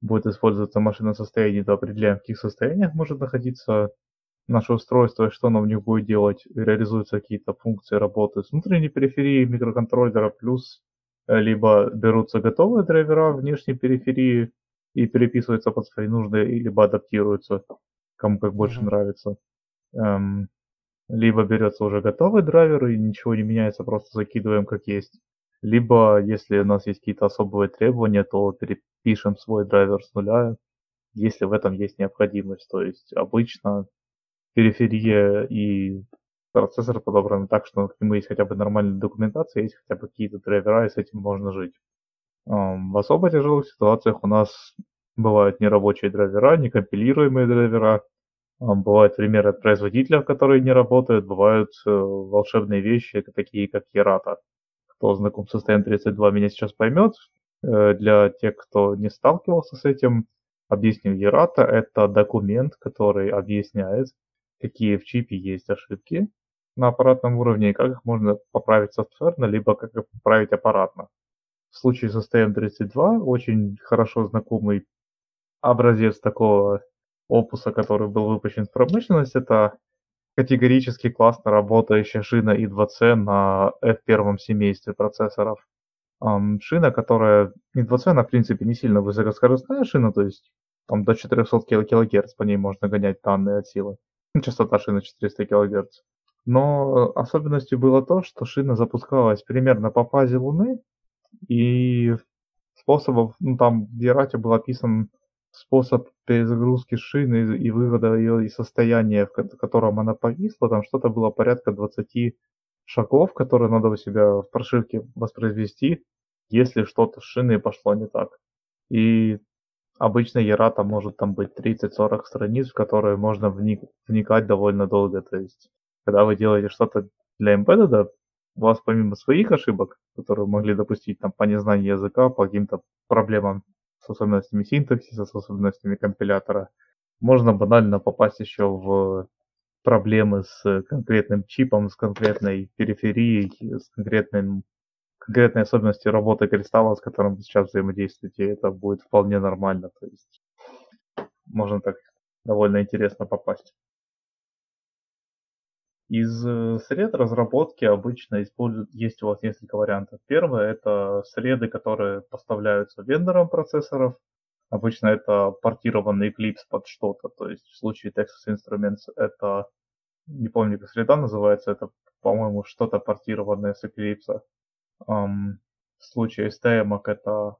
будет использоваться машина состояния, то определяем, в каких состояниях может находиться наше устройство что оно в них будет делать. Реализуются какие-то функции работы с внутренней периферии микроконтроллера, плюс э, либо берутся готовые драйвера внешней периферии и переписываются под свои нужды, либо адаптируются, кому как больше mm-hmm. нравится. Эм, либо берется уже готовый драйвер и ничего не меняется, просто закидываем как есть. Либо, если у нас есть какие-то особые требования, то перепишем свой драйвер с нуля, если в этом есть необходимость. То есть обычно периферия и процессор подобраны так, что к нему есть хотя бы нормальная документация, есть хотя бы какие-то драйвера, и с этим можно жить. В особо тяжелых ситуациях у нас бывают нерабочие драйвера, некомпилируемые драйвера, бывают примеры производителя, которые не работают, бывают э, волшебные вещи, такие как Ерата. Кто знаком с STM32 меня сейчас поймет. Э, для тех, кто не сталкивался с этим, объясню. Ерата – это документ, который объясняет, какие в чипе есть ошибки на аппаратном уровне и как их можно поправить софтверно, либо как их поправить аппаратно. В случае с STM32 очень хорошо знакомый образец такого опуса, который был выпущен в промышленность, это категорически классно работающая шина i2C на F1 семействе процессоров. Шина, которая i2C, она в принципе не сильно высокоскоростная шина, то есть там до 400 кГц по ней можно гонять данные от силы. Ну, частота шины 400 кГц. Но особенностью было то, что шина запускалась примерно по фазе Луны, и способов, ну там в Ерате был описан способ перезагрузки шины и вывода ее из состояния, в котором она повисла, там что-то было порядка 20 шагов, которые надо у себя в прошивке воспроизвести, если что-то с шиной пошло не так. И обычно Ерата может там быть 30-40 страниц, в которые можно вник, вникать довольно долго. То есть, когда вы делаете что-то для embedded, у вас помимо своих ошибок, которые могли допустить там по незнанию языка, по каким-то проблемам с особенностями синтаксиса, с особенностями компилятора. Можно банально попасть еще в проблемы с конкретным чипом, с конкретной периферией, с конкретным, конкретной особенностью работы кристалла, с которым вы сейчас взаимодействуете, это будет вполне нормально. То есть можно так довольно интересно попасть. Из э, сред разработки обычно используют, есть у вас несколько вариантов. Первое это среды, которые поставляются вендором процессоров. Обычно это портированный Eclipse под что-то. То есть в случае Texas Instruments это, не помню как среда называется, это, по-моему, что-то портированное с Eclipse. Um, в случае STM это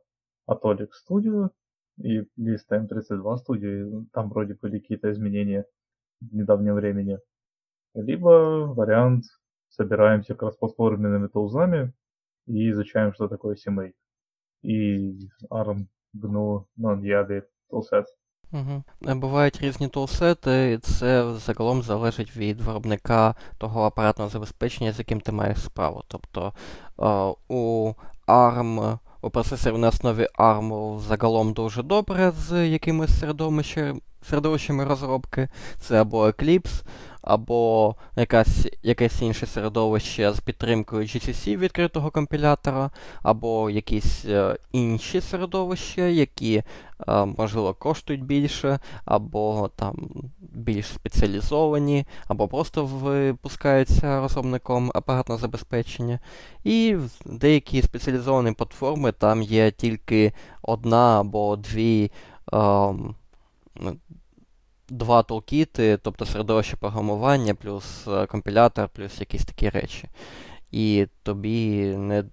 Atollic Studio и STM 32 Studio. Там вроде были какие-то изменения в недавнем времени. Либо вариант собираемся как раз платформенными тулзами и изучаем, что такое CMake. І ARM, GNU, non-YADI toolset. Угу. Бувають різні тулсети, і це загалом залежить від виробника того апаратного забезпечення, з яким ти маєш справу. Тобто у ARM, у процесорів на основі ARM загалом дуже добре з якимись середовищами, середовищами розробки. Це або Eclipse, або якась, якесь інше середовище з підтримкою GCC відкритого компілятора, або якісь е, інші середовища, які, е, можливо, коштують більше, або там більш спеціалізовані, або просто випускаються розробником апаратного забезпечення. І деякі спеціалізовані платформи там є тільки одна або дві. Е, два тулкіти, тобто середовище програмування, плюс е, компілятор, плюс якісь такі речі. І тобі не,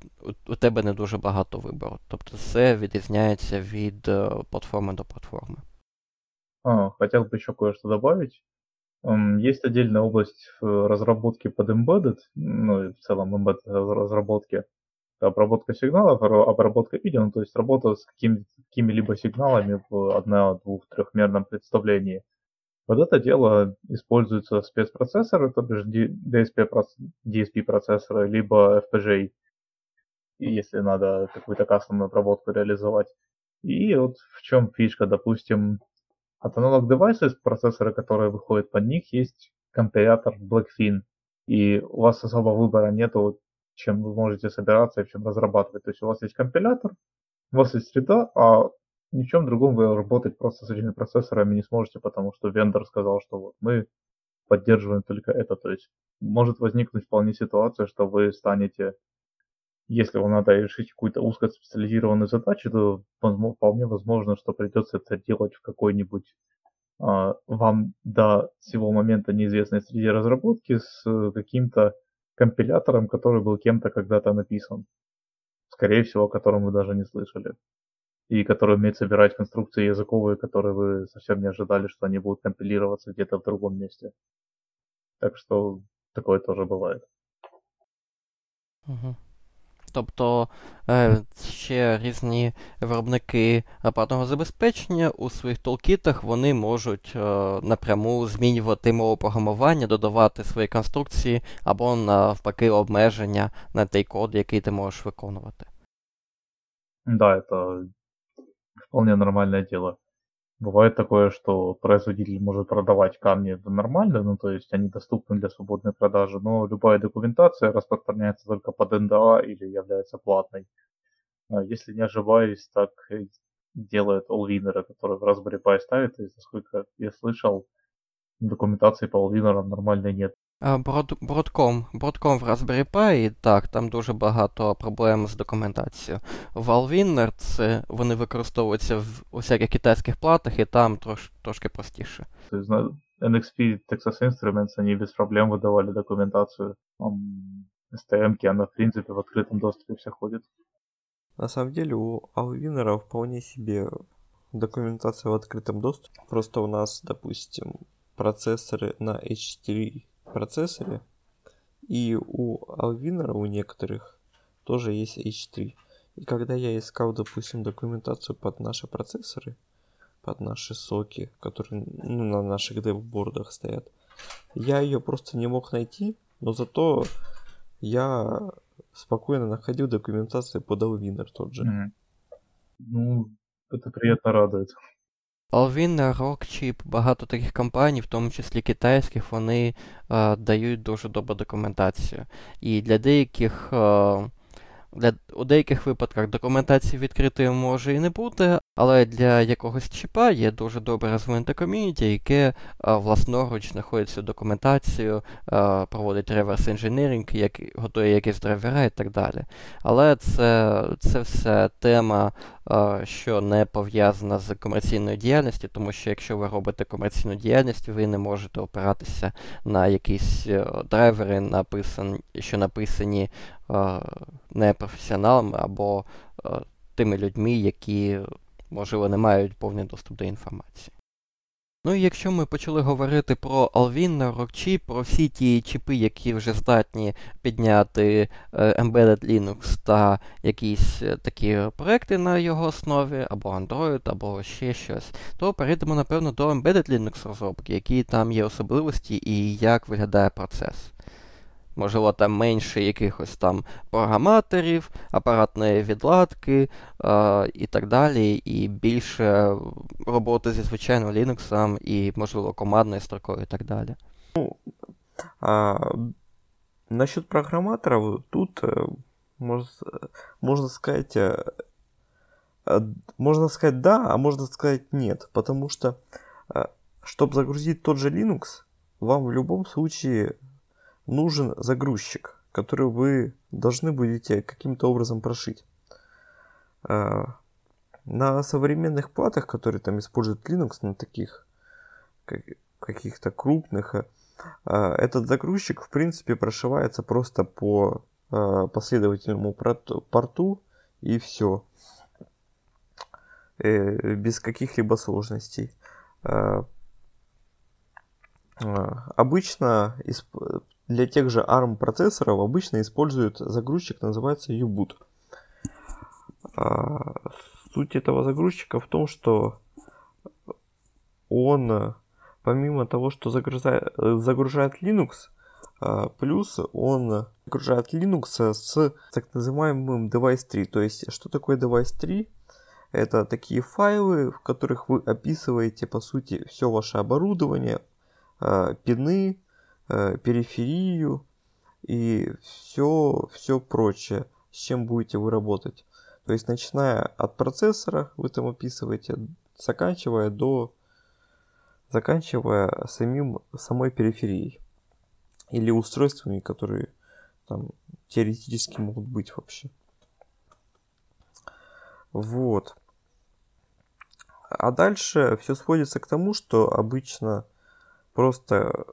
у тебе не дуже багато вибору. Тобто це відрізняється від е, платформи до платформи. А, хотел бы еще кое-что добавить. Есть отдельная область разработки под embedded, ну и в целом embedded разработки. Это обработка сигналов, обработка видео, ну, то есть работа с какими- какими-либо сигналами в одно-, двух-, трехмерном представлении. Под это дело используются спецпроцессоры, то бишь DSP, DSP процессоры, либо FPGA, если надо какую-то кастомную обработку реализовать. И вот в чем фишка, допустим, от Analog Devices процессоры, которые выходят под них, есть компилятор Blackfin. И у вас особо выбора нету, чем вы можете собираться и чем разрабатывать. То есть у вас есть компилятор, у вас есть среда, а ни в чем другом вы работать просто с этими процессорами не сможете, потому что вендор сказал, что вот мы поддерживаем только это. То есть может возникнуть вполне ситуация, что вы станете, если вам надо решить какую-то узкоспециализированную задачу, то вполне возможно, что придется это делать в какой-нибудь а, вам до сего момента неизвестной среде разработки с каким-то компилятором, который был кем-то когда-то написан. Скорее всего, о котором вы даже не слышали и который умеет собирать конструкции языковые, которые вы совсем не ожидали, что они будут компилироваться где-то в другом месте. Так что такое тоже бывает. Угу. Тобто е, ще різні виробники апаратного забезпечення у своїх толкітах вони можуть е, напряму змінювати мову програмування, додавати свої конструкції або навпаки обмеження на той код, який ти можеш виконувати. Да, это вполне нормальное дело. Бывает такое, что производитель может продавать камни нормально, ну то есть они доступны для свободной продажи, но любая документация распространяется только под НДА или является платной. А Если не ошибаюсь, так и делают Allwinner, который в Raspberry Pi ставит, и насколько я слышал, документации по Allwinner нормальной нет. А, Брод, Бродком. Бродком в Raspberry Pi, так, там дуже багато проблем з документацією. В Alwinner це вони використовуються в усяких китайських платах, і там трош, трошки простіше. То есть на NXP Texas Instruments они без проблем выдавали документацию. STM, она в принципе в открытом доступе вся ходит. На самом деле у Alwinner вполне себе документация в открытом доступе. Просто у нас, допустим, процессоры на H4 процессоре, и у Alwinner у некоторых тоже есть H3. И когда я искал, допустим, документацию под наши процессоры, под наши соки, которые ну, на наших девбордах стоят, я ее просто не мог найти, но зато я спокойно находил документацию под Alwinner тот же. Мгм. Ну, это приятно радует. Alwinner, Rockchip, багато таких компаній, в тому числі китайських, вони е, дають дуже добру документацію. І для деяких, е, для, у деяких випадках документації відкритої може і не бути, але для якогось чіпа є дуже добре розвинуте ком'юніті, яке е, власноруч знаходить цю документацію, е, проводить реверс інженеринг, як, готує якісь драйвера і так далі. Але це, це все тема е, що не пов'язана з комерційною діяльністю, тому що якщо ви робите комерційну діяльність, ви не можете опиратися на якісь драйвери, написан, що написані непрофесіоналами або е, тими людьми, які, можливо, не мають повний доступ до інформації. Ну і якщо ми почали говорити про Alvin, Rockchip, про всі ті чіпи, які вже здатні підняти е, Embedded Linux та якісь е, такі проекти на його основі, або Android, або ще щось, то перейдемо, напевно, до Embedded Linux розробки, які там є особливості і як виглядає процес. Можливо, там менше якихось там програматорів, апаратної відладки е, і так далі, і більше роботи зі звичайним Linux і, можливо, командною строкою і так далі. А, насчет программаторов, тут э, можно, с- можно сказать, э, э, можно сказать да, а можно сказать нет, потому что, чтобы загрузить тот же Linux, вам в любом случае нужен загрузчик, который вы должны будете каким-то образом прошить. Э, На современных платах, которые там используют Linux, на таких как- каких-то крупных, э, а, Этот загрузчик, в принципе, прошивается просто по а, последовательному порту и все. Без каких-либо сложностей. А, а, Обычно для тех же ARM процессоров обычно используют загрузчик, называется U-boot. А, Суть этого загрузчика в том, что он э, помимо того, что загрузает, загружает Linux, а, плюс он загружает Linux с так называемым Device 3. То есть, что такое Device 3? Это такие файлы, в которых вы описываете, по сути, все ваше оборудование, а, пины, а, периферию и все, все прочее, с чем будете вы работать. То есть, начиная от процессора, вы там описываете, заканчивая до заканчивая самим, самой периферией. Или устройствами, которые там теоретически могут быть вообще. Вот. А дальше все сводится к тому, что обычно просто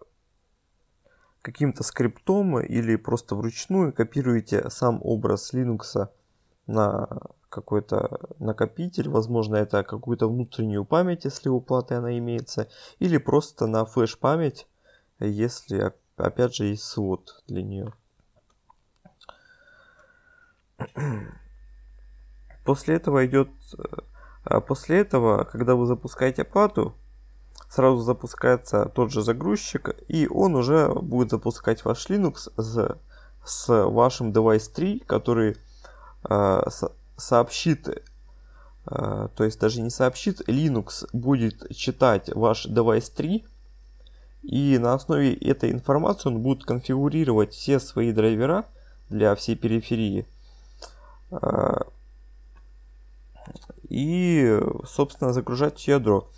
каким-то скриптом или просто вручную копируете сам образ Linux на какой-то накопитель, возможно, это какую-то внутреннюю память, если у платы она имеется, или просто на флеш-память, если, опять же, есть слот для нее. После этого идет... а После этого, когда вы запускаете плату, сразу запускается тот же загрузчик, и он уже будет запускать ваш Linux с, с вашим device 3, который э, со- сообщит, э, то есть даже не сообщит, Linux будет читать ваш device 3, и на основе этой информации он будет конфигурировать все свои драйвера для всей периферии. э, И, собственно, загружать ядро.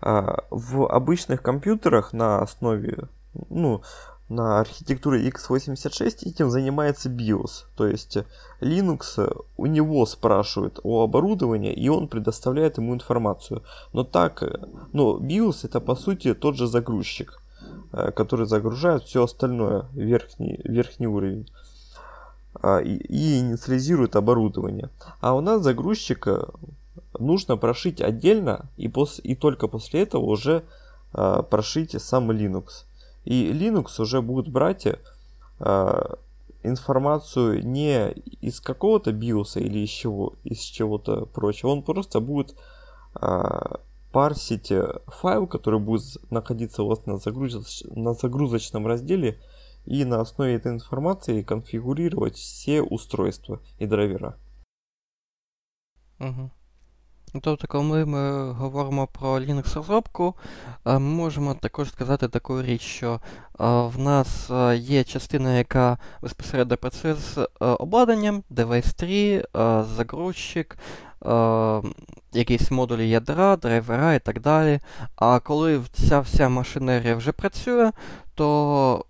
А, В обычных компьютерах на основе, ну, на архитектуре x86 этим занимается BIOS. То есть Linux э, у него спрашивает о оборудовании, и он предоставляет ему информацию. Но так, э, ну, BIOS это по сути тот же загрузчик, э, который загружает все остальное, верхний, верхний уровень. а, И, и инициализирует оборудование. А у нас загрузчик э, нужно прошить отдельно и, пос, и только после этого уже э, прошить сам Linux. И Linux уже будет брать э, информацию не из какого-то BIOS или из, чего, из чего-то прочего. Он просто будет э, парсить э, файл, который будет находиться у вас на, загрузоч, на загрузочном разделе і на основі цієї інформації конфігурувати всі устройства і драйвера. Угу. Тобто, коли ми говоримо про Linux розробку, е, ми можемо також сказати таку річ, що е, в нас е, є частина, яка безпосередньо працює з обладнанням, Device 3, е, загрузчик, якісь модулі ядра, драйвера і так далі. А коли ця вся машинерія вже працює, то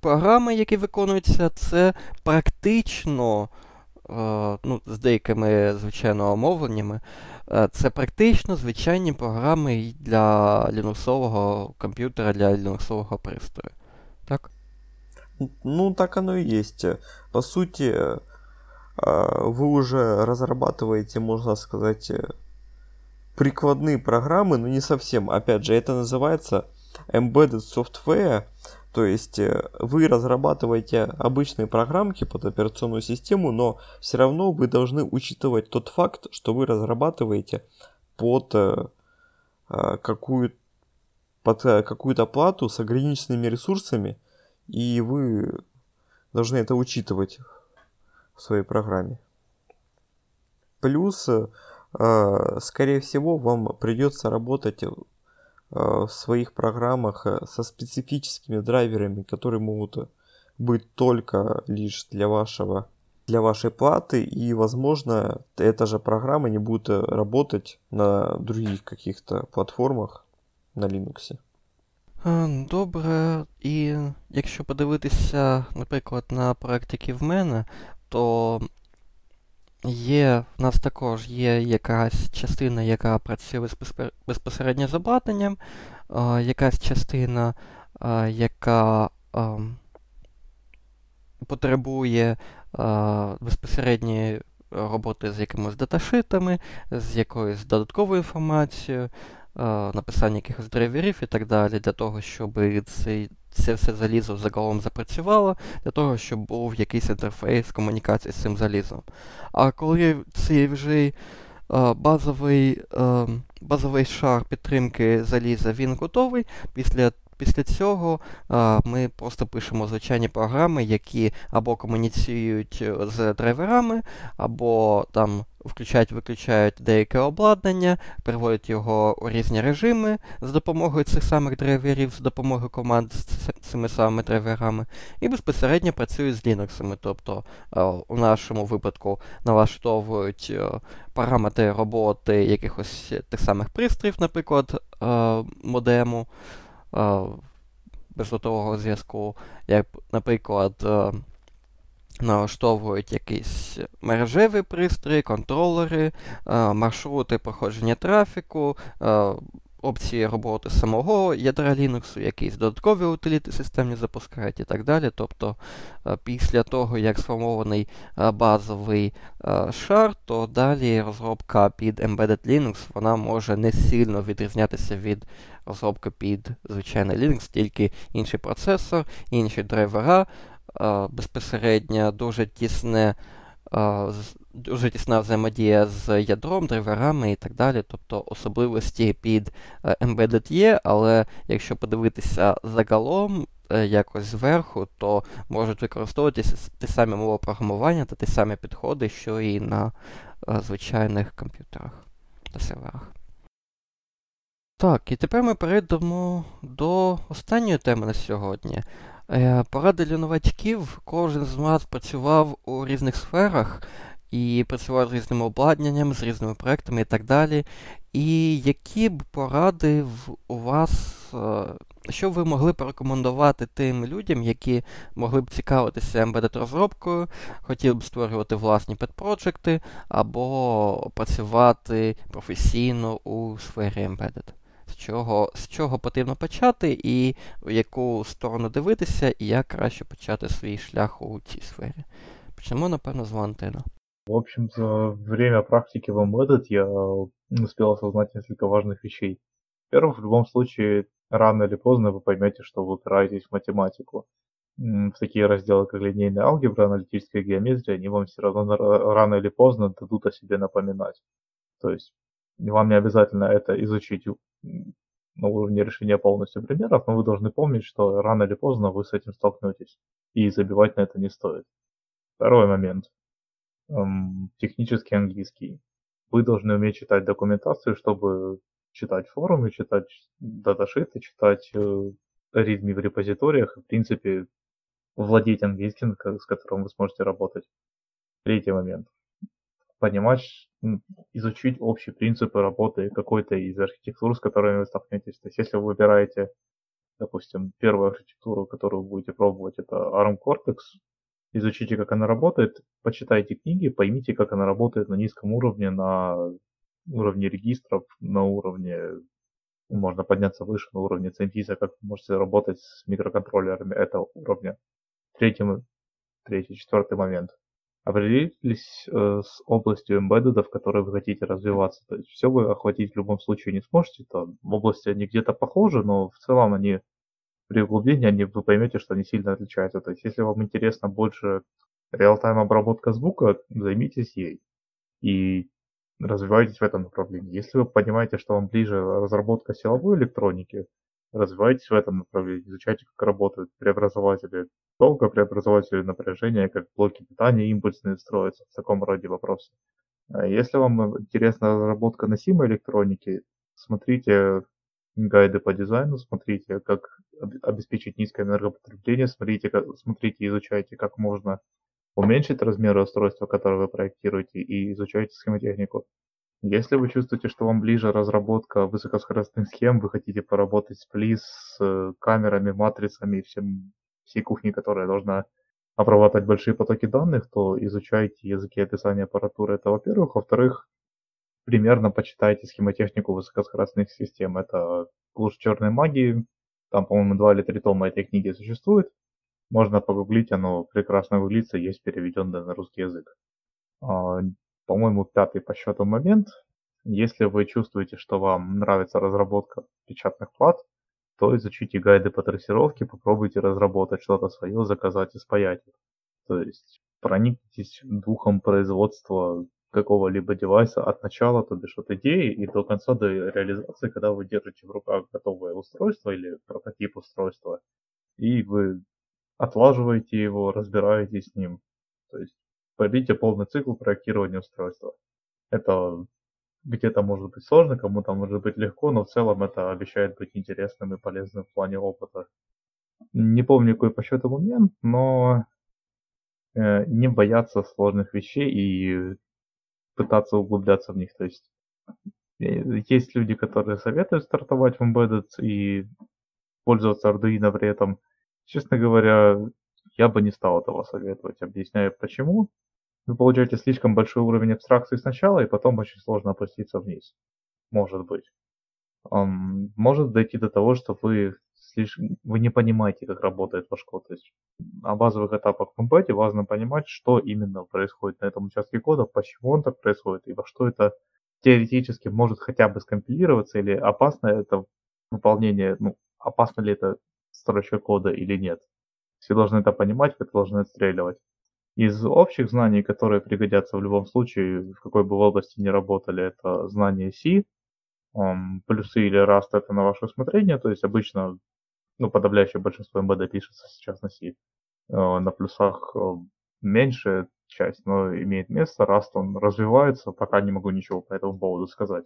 програми, які виконуються, це практично ну, з деякими, звичайно, омовленнями. Е, Це практично звичайні програми й для лінуксового комп'ютера, для лінуксового пристрою. Так? Ну, так оно и есть. По сути, э, вы уже разрабатываете, можно сказать, э, прикладные программы, но не совсем. Опять же, это называется embedded software, то есть э, вы разрабатываете обычные программки под операционную систему, но все равно вы должны учитывать тот факт, что вы разрабатываете под э, э, какую под какую-то плату с ограниченными ресурсами, и вы должны это учитывать в своей программе. Плюс, э, скорее всего, вам придется работать в своих программах э, со специфическими драйверами, которые могут э, быть только лишь для вашего для вашей платы и возможно эта же программа не будет э, работать на других каких-то платформах на Linux. Добре, і якщо подивитися, наприклад, на проект, який в мене, то є, в нас також є якась частина, яка працює безпосередньо з обладнанням, е, якась частина, е, яка е, потребує е, безпосередньої роботи з якимись даташитами, з якоюсь додатковою інформацією, написання якихось драйверів і так далі, для того, щоб цей, це все залізо загалом запрацювало, для того, щоб був якийсь інтерфейс комунікації з цим залізом. А коли цей вже е, базовий, е, базовий шар підтримки заліза він готовий, після Після цього а, ми просто пишемо звичайні програми, які або комуніціюють е, з драйверами, або там включають-виключають деяке обладнання, переводять його у різні режими за допомогою цих самих драйверів, за допомогою команд з цими самими драйверами, і безпосередньо працюють з Linux. Тобто е, у нашому випадку налаштовують е, параметри роботи якихось тих самих пристроїв, наприклад, е, модему бездротового зв'язку, як, наприклад, налаштовують якісь мережеві пристрої, контролери, е, маршрути проходження трафіку, е, опції роботи самого ядра Linux, якісь додаткові утиліти системні запускають і так далі. Тобто е, після того, як сформований базовий шар, то далі розробка під Embedded Linux вона може не сильно відрізнятися від розробки під звичайний Linux, тільки інший процесор, інші драйвера, безпосередньо дуже тісне дуже тісна взаємодія з ядром, драйверами і так далі. Тобто особливості під Embedded є, але якщо подивитися загалом якось зверху, то можуть використовуватися ті самі мови програмування та ті самі підходи, що і на звичайних комп'ютерах та серверах. Так, і тепер ми перейдемо до останньої теми на сьогодні. Е, поради для новачків. Кожен з нас працював у різних сферах і працював з різним обладнанням, з різними проектами і так далі. І які б поради у вас, е, що ви могли порекомендувати тим людям, які могли б цікавитися embedded розробкою, хотіли б створювати власні педпроджекти або працювати професійно у сфері embedded? з чого з чого потрібно почати, і в яку сторону дивитися, і як краще почати свій шлях у цій сфері. Почнемо, напевно, з Валентина. В общем, за время практики в Embedded я успел осознать несколько важных вещей. Во-первых, в любом случае, рано или поздно вы поймете, что вы упираетесь в математику. В такие разделы, как линейная алгебра, аналитическая геометрия, они вам все равно рано или поздно дадут о себе напоминать. То есть вам не обязательно это изучить на уровне решения полностью примеров, но вы должны помнить, что рано или поздно вы с этим столкнетесь, и забивать на это не стоит. Второй момент. Эм, технический английский. Вы должны уметь читать документацию, чтобы читать форумы, читать даташиты, читать э, ритми в репозиториях, в принципе, владеть английским, с которым вы сможете работать. Третий момент понимать, изучить общие принципы работы какой-то из архитектур, с которыми вы столкнетесь. То есть, если вы выбираете, допустим, первую архитектуру, которую вы будете пробовать, это ARM Cortex, изучите, как она работает, почитайте книги, поймите, как она работает на низком уровне, на уровне регистров, на уровне, можно подняться выше, на уровне CMTIS, как вы можете работать с микроконтроллерами этого уровня. Третий, третий, четвертый момент – определились э, с областью embedded, в которой вы хотите развиваться. То есть все вы охватить в любом случае не сможете. Там области они где-то похожи, но в целом они при углублении они, вы поймете, что они сильно отличаются. То есть если вам интересно больше реал-тайм обработка звука, займитесь ей и развивайтесь в этом направлении. Если вы понимаете, что вам ближе разработка силовой электроники, развивайтесь в этом направлении, изучайте, как работают преобразователи тока, преобразователи напряжения, как блоки питания импульсные строятся, в таком роде вопросы. А если вам интересна разработка носимой электроники, смотрите гайды по дизайну, смотрите, как обеспечить низкое энергопотребление, смотрите, как, смотрите, изучайте, как можно уменьшить размеры устройства, которое вы проектируете, и изучайте схемотехнику. Если вы чувствуете, что вам ближе разработка высокоскоростных схем, вы хотите поработать с плиз, с э, камерами, матрицами, всем, всей кухней, которая должна обрабатывать большие потоки данных, то изучайте языки описания аппаратуры. Это во-первых. Во-вторых, примерно почитайте схемотехнику высокоскоростных систем. Это луж черной магии. Там, по-моему, два или три тома этой книги существует. Можно погуглить, оно прекрасно гуглится, есть переведенное на русский язык. По-моему, пятый по счету момент. Если вы чувствуете, что вам нравится разработка печатных плат, то изучите гайды по трассировке, попробуйте разработать что-то свое, заказать и спаять. То есть проникнитесь духом производства какого-либо девайса от начала, то бишь от идеи и до конца до реализации, когда вы держите в руках готовое устройство или прототип устройства, и вы отлаживаете его, разбираетесь с ним. То есть пройдите полный цикл проектирования устройства. Это где-то может быть сложно, кому-то может быть легко, но в целом это обещает быть интересным и полезным в плане опыта. Не помню, какой по счету момент, но э, не бояться сложных вещей и пытаться углубляться в них. То есть э, есть люди, которые советуют стартовать в Embedded и пользоваться Arduino при этом. Честно говоря, я бы не стал этого советовать. Объясняю почему. Вы получаете слишком большой уровень абстракции сначала, и потом очень сложно опуститься вниз. Может быть. Um, может дойти до того, что вы слишком, вы не понимаете, как работает ваш код. То есть на базовых этапах в Embedded важно понимать, что именно происходит на этом участке кода, почему он так происходит, и во что это теоретически может хотя бы скомпилироваться, или опасно это выполнение, ну, опасно ли это строчка кода или нет. Все должны это понимать, как должны отстреливать. Из общих знаний, которые пригодятся в любом случае, в какой бы области ни работали, это знание C, плюсы или Rust это на ваше усмотрение, то есть обычно, ну, подавляющее большинство MBD пишется сейчас на C. Uh, на плюсах uh, меньшая часть, но имеет место, Rust он развивается, пока не могу ничего по этому поводу сказать.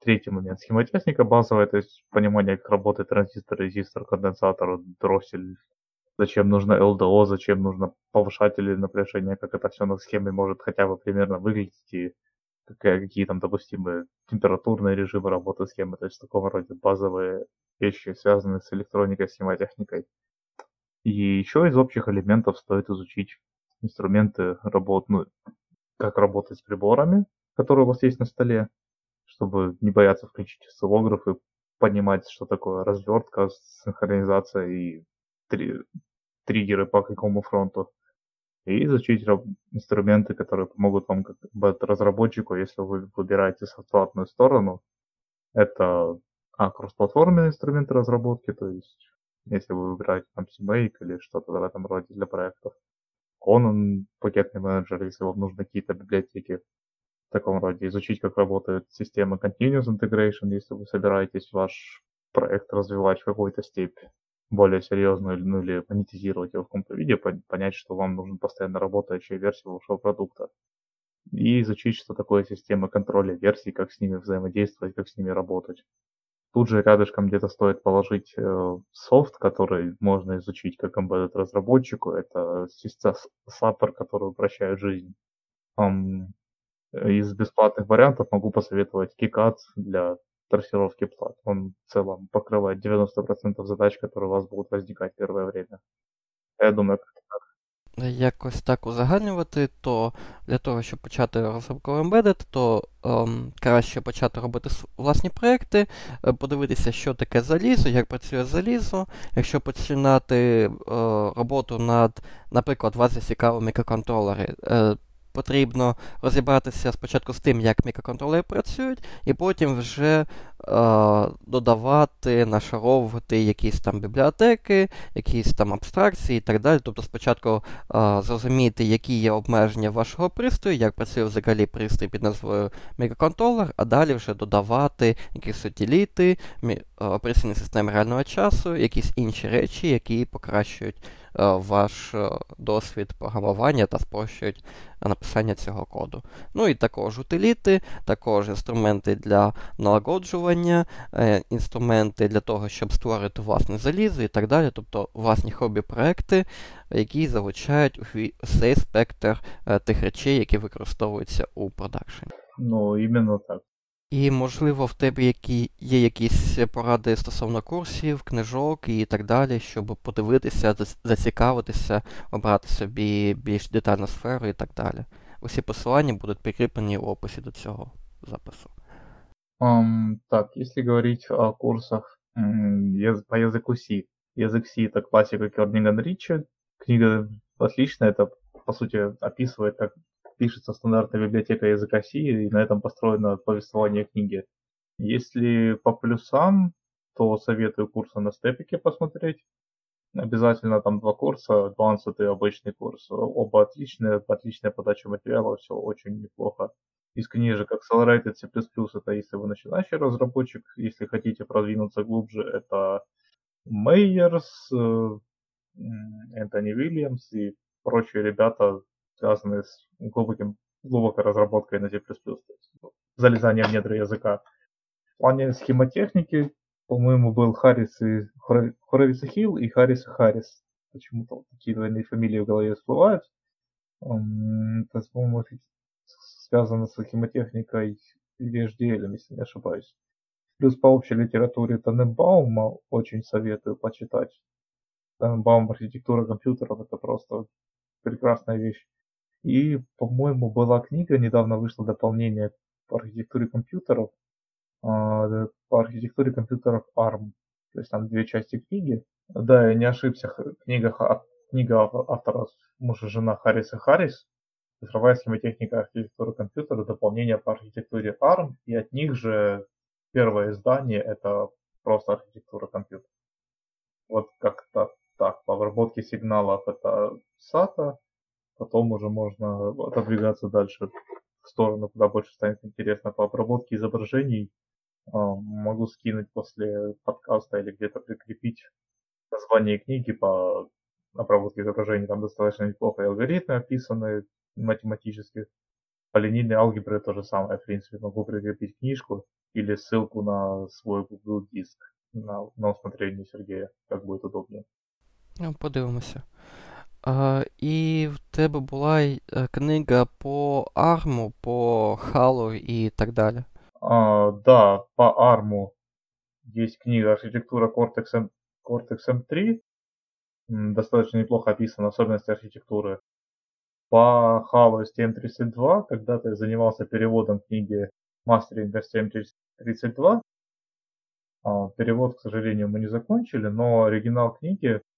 Третий момент. Схемотехника базовая, то есть понимание, как работает транзистор, резистор, конденсатор, дроссель, зачем нужно ЛДО, зачем нужно повышатели напряжения, как это все на схеме может хотя бы примерно выглядеть и какие, какие там допустимые температурные режимы работы схемы, то есть в таком роде базовые вещи, связанные с электроникой, схемотехникой. И еще из общих элементов стоит изучить инструменты работ, ну, как работать с приборами, которые у вас есть на столе, чтобы не бояться включить осциллограф и понимать, что такое развертка, синхронизация и три, триггеры по какому фронту. И изучить инструменты, которые помогут вам как разработчику, если вы выбираете софтварную сторону. Это а, кроссплатформенные инструменты разработки, то есть если вы выбираете там CMake или что-то в этом роде для проектов. Conan, пакетный менеджер, если вам нужны какие-то библиотеки в таком роде. Изучить, как работает система Continuous Integration, если вы собираетесь ваш проект развивать в какой-то степени более серьезную ну, или монетизировать его в каком-то виде, понять, что вам нужен постоянно работающая версия вашего продукта. И изучить, что такое система контроля версий, как с ними взаимодействовать, как с ними работать. Тут же рядышком где-то стоит положить э, софт, который можно изучить как embedded разработчику. Это саппер, который упрощает жизнь. Um, из бесплатных вариантов могу посоветовать KiCad для трассировки плат. Он в целом покрывает 90% задач, которые у вас будут возникать первое время. Я думаю, как так. Якось так узагальнювати, то для того, щоб почати розробку Embedded, то ем, краще почати робити власні проекти, е, подивитися, що таке залізо, як працює залізо. Якщо починати е, роботу над, наприклад, вас зацікавили мікроконтролери, е, потрібно розібратися спочатку з тим, як мікроконтролери працюють, і потім вже е, додавати, нашаровувати якісь там бібліотеки, якісь там абстракції і так далі. Тобто спочатку е, зрозуміти, які є обмеження вашого пристрою, як працює взагалі пристрій під назвою мікроконтролер, а далі вже додавати якісь утиліти, операційні системи реального часу, якісь інші речі, які покращують Е, ваш е, досвід програмування та спрощують написання цього коду. Ну і також утиліти, також інструменти для налагоджування, е, інструменти для того, щоб створити власне залізо і так далі, тобто власні хобі-проекти, які залучають цей спектр тих речей, які використовуються у продакшені. Ну, іменно так. І, можливо, в тебе які, є якісь поради стосовно курсів, книжок і так далі, щоб подивитися, зацікавитися, обрати собі більш детальну сферу і так далі. Усі посилання будуть прикріплені в описі до цього запису. Um, так, если говорить о курсах um, по языку C. Язык C это классика Керниган Ричи. Книга отличная, это по сути описывает, как пишется стандартная библиотека языка C, и на этом построено повествование книги. Если по плюсам, то советую курсы на степике посмотреть. Обязательно там два курса, Advanced и обычный курс. Оба отличные, отличная подача материала, все очень неплохо. Из книжек Accelerated C++, это если вы начинающий разработчик, если хотите продвинуться глубже, это Мейерс, Энтони Уильямс и прочие ребята, связанные с глубоким, глубокой разработкой на C++, то есть залезание в недра языка. В плане схемотехники, по-моему, был Харрис и Хоровиц и Хилл и Харрис и Харрис. Почему-то такие двойные фамилии в голове всплывают. Это, по-моему, связано с схемотехникой или HDL, если не ошибаюсь. Плюс по общей литературе Таненбаума очень советую почитать. Таненбаум архитектура компьютеров это просто прекрасная вещь. И, по-моему, была книга, недавно вышло дополнение по архитектуре компьютеров, а, по архитектуре компьютеров ARM. То есть там две части книги. Да, я не ошибся, книга, книга автора мужа и жена Харриса Харрис, цифровая схемотехника архитектуры компьютера, дополнение по архитектуре ARM, и от них же первое издание это просто архитектура компьютера. Вот как-то так, по обработке сигналов это SATA, потом уже можно отодвигаться дальше в сторону, куда больше станет интересно. По обработке изображений а, могу скинуть после подкаста или где-то прикрепить название книги по обработке изображений. Там достаточно неплохо алгоритмы описаны математически. По линейной алгебре то же самое, в принципе. Могу прикрепить книжку или ссылку на свой Google диск на, на усмотрение Сергея, как будет удобнее. Ну, подивимося. А, і в тебе була й, е, книга по ARM, по Halo і так далі. А, да, по ARM есть книга «Архитектура Cortex, M, Cortex M3». М, Достаточно неплохо описаны особенности архитектуры. По Halo STM32 когда-то я занимался переводом книги Mastering STM32. А, Перевод, к сожалению, мы не закончили, но оригинал книги в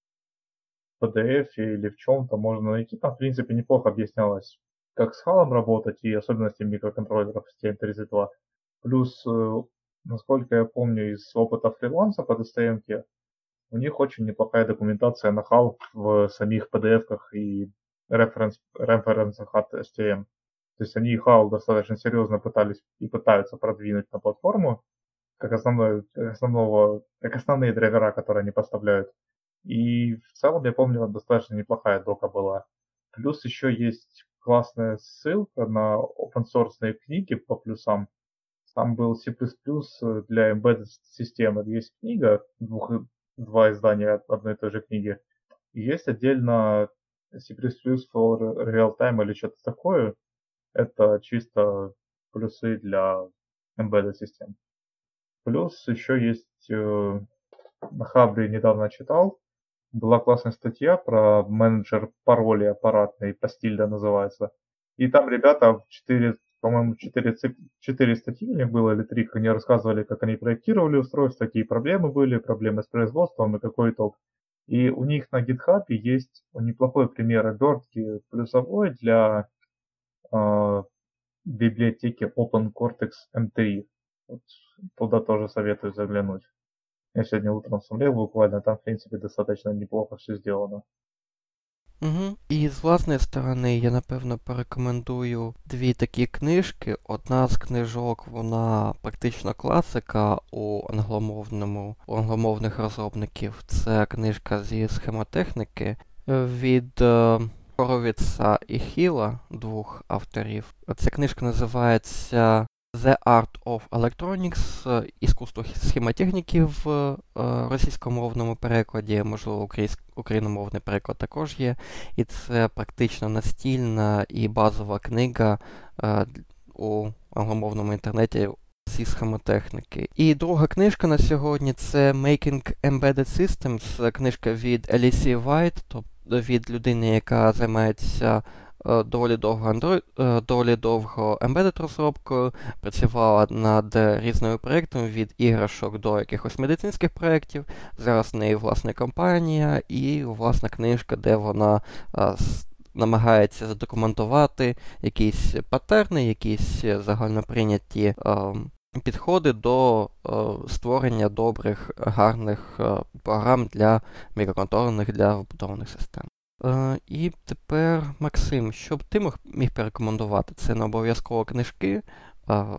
PDF или в чем-то можно найти. Там, в принципе, неплохо объяснялось, как с халом работать и особенности микроконтроллеров STM32. Плюс, э, насколько я помню из опыта фриланса по DSTM, у них очень неплохая документация на HAL в самих PDF-ках и референс, референсах от STM. То есть они HAL достаточно серьезно пытались и пытаются продвинуть на платформу, как, основной, основного, как основные драйвера, которые они поставляют. И в целом, я помню, достаточно неплохая дока была. Плюс еще есть классная ссылка на open source книги по плюсам. Там был C++ для embedded системы. Есть книга, двух, два издания одной и той же книги. И есть отдельно C++ for real time или что-то такое. Это чисто плюсы для embedded систем. Плюс еще есть э, на Хабре недавно читал, была классная статья про менеджер паролей аппаратный, Пастильда называется. И там ребята, 4, по-моему, 4, 4 статьи у них было или 3, они рассказывали, как они проектировали устройство, какие проблемы были, проблемы с производством и какой итог. И у них на GitHub есть неплохой пример обертки плюсовой для э, библиотеки OpenCortex M3. Вот туда тоже советую заглянуть. Я сегодня утром смотрел буквально, там, в принципе, достаточно неплохо все сделано. Угу. І з власної сторони я напевно порекомендую дві такі книжки. Одна з книжок, вона практично класика у англомовному у англомовних розробників. Це книжка зі схемотехніки від е, Хоровіца і Хіла, двох авторів. Ця книжка називається The Art of Electronics, іскусство схемотехніки в російськомовному перекладі, можливо, україномовний переклад також є. І це практично настільна і базова книга у англомовному інтернеті зі схемотехніки. І друга книжка на сьогодні це Making Embedded Systems, книжка від Елісі Вайт, тобто від людини, яка займається доволі довго Android, доволі довго embedded розробкою, працювала над різними проєктами від іграшок до якихось медицинських проєктів. Зараз в неї власна компанія і власна книжка, де вона намагається задокументувати якісь патерни, якісь загальноприйняті підходи до створення добрих, гарних програм для мікроконтрольних для вбудованих систем. Е, І тепер, Максим, що б ти міг порекомендувати? Це не обов'язково книжки, а,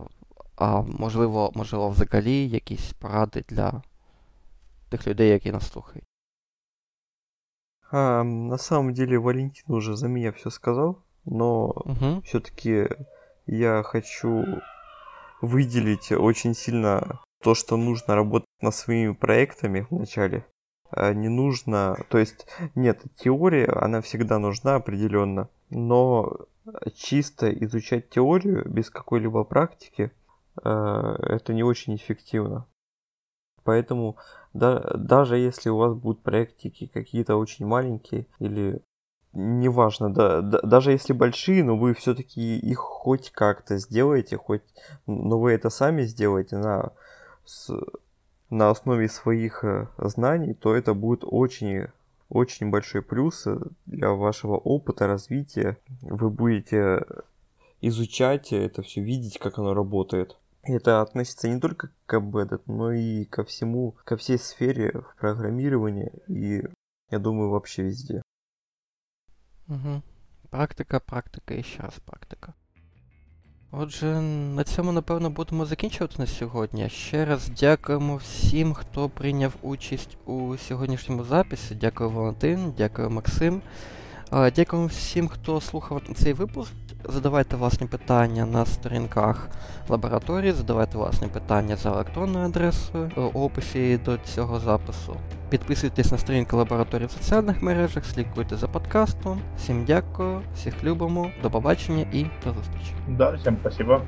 а можливо, можливо, взагалі якісь поради для тих людей, які нас слухають. А, на самом деле Валентин уже за меня все сказал, но Угу. все-таки я хочу выделить очень сильно то, что нужно работать над своими проектами вначале. А, не нужно, то есть нет, теория, она всегда нужна определенно, но чисто изучать теорию без какой-либо практики, а, это не очень эффективно. Поэтому да, даже если у вас будут проектики какие-то очень маленькие или неважно, да, да, даже если большие, но вы все-таки их хоть как-то сделаете, хоть, но вы это сами сделаете на на основе своих э, знаний, то это будет очень очень большой плюс э, для вашего опыта развития. Вы будете изучать это все, видеть, как оно работает. Это относится не только к embedded, но и ко всему, ко всей сфере в программировании. И Я думаю, вообще везде. Угу. Практика, практика і ще раз практика. Отже, на цьому, напевно, будемо закінчувати на сьогодні. Ще раз дякуємо всім, хто прийняв участь у сьогоднішньому записі. Дякую, Валентин, дякую, Максим. А, Дякуємо всім, хто слухав цей випуск. Задавайте власні питання на сторінках лабораторії, задавайте власні питання за електронною адресою у описі до цього запису. Підписуйтесь на сторінки лабораторії в соціальних мережах, слідкуйте за подкастом. Всім дякую, всіх любимо, до побачення і до зустрічі. Да, всем спасибо.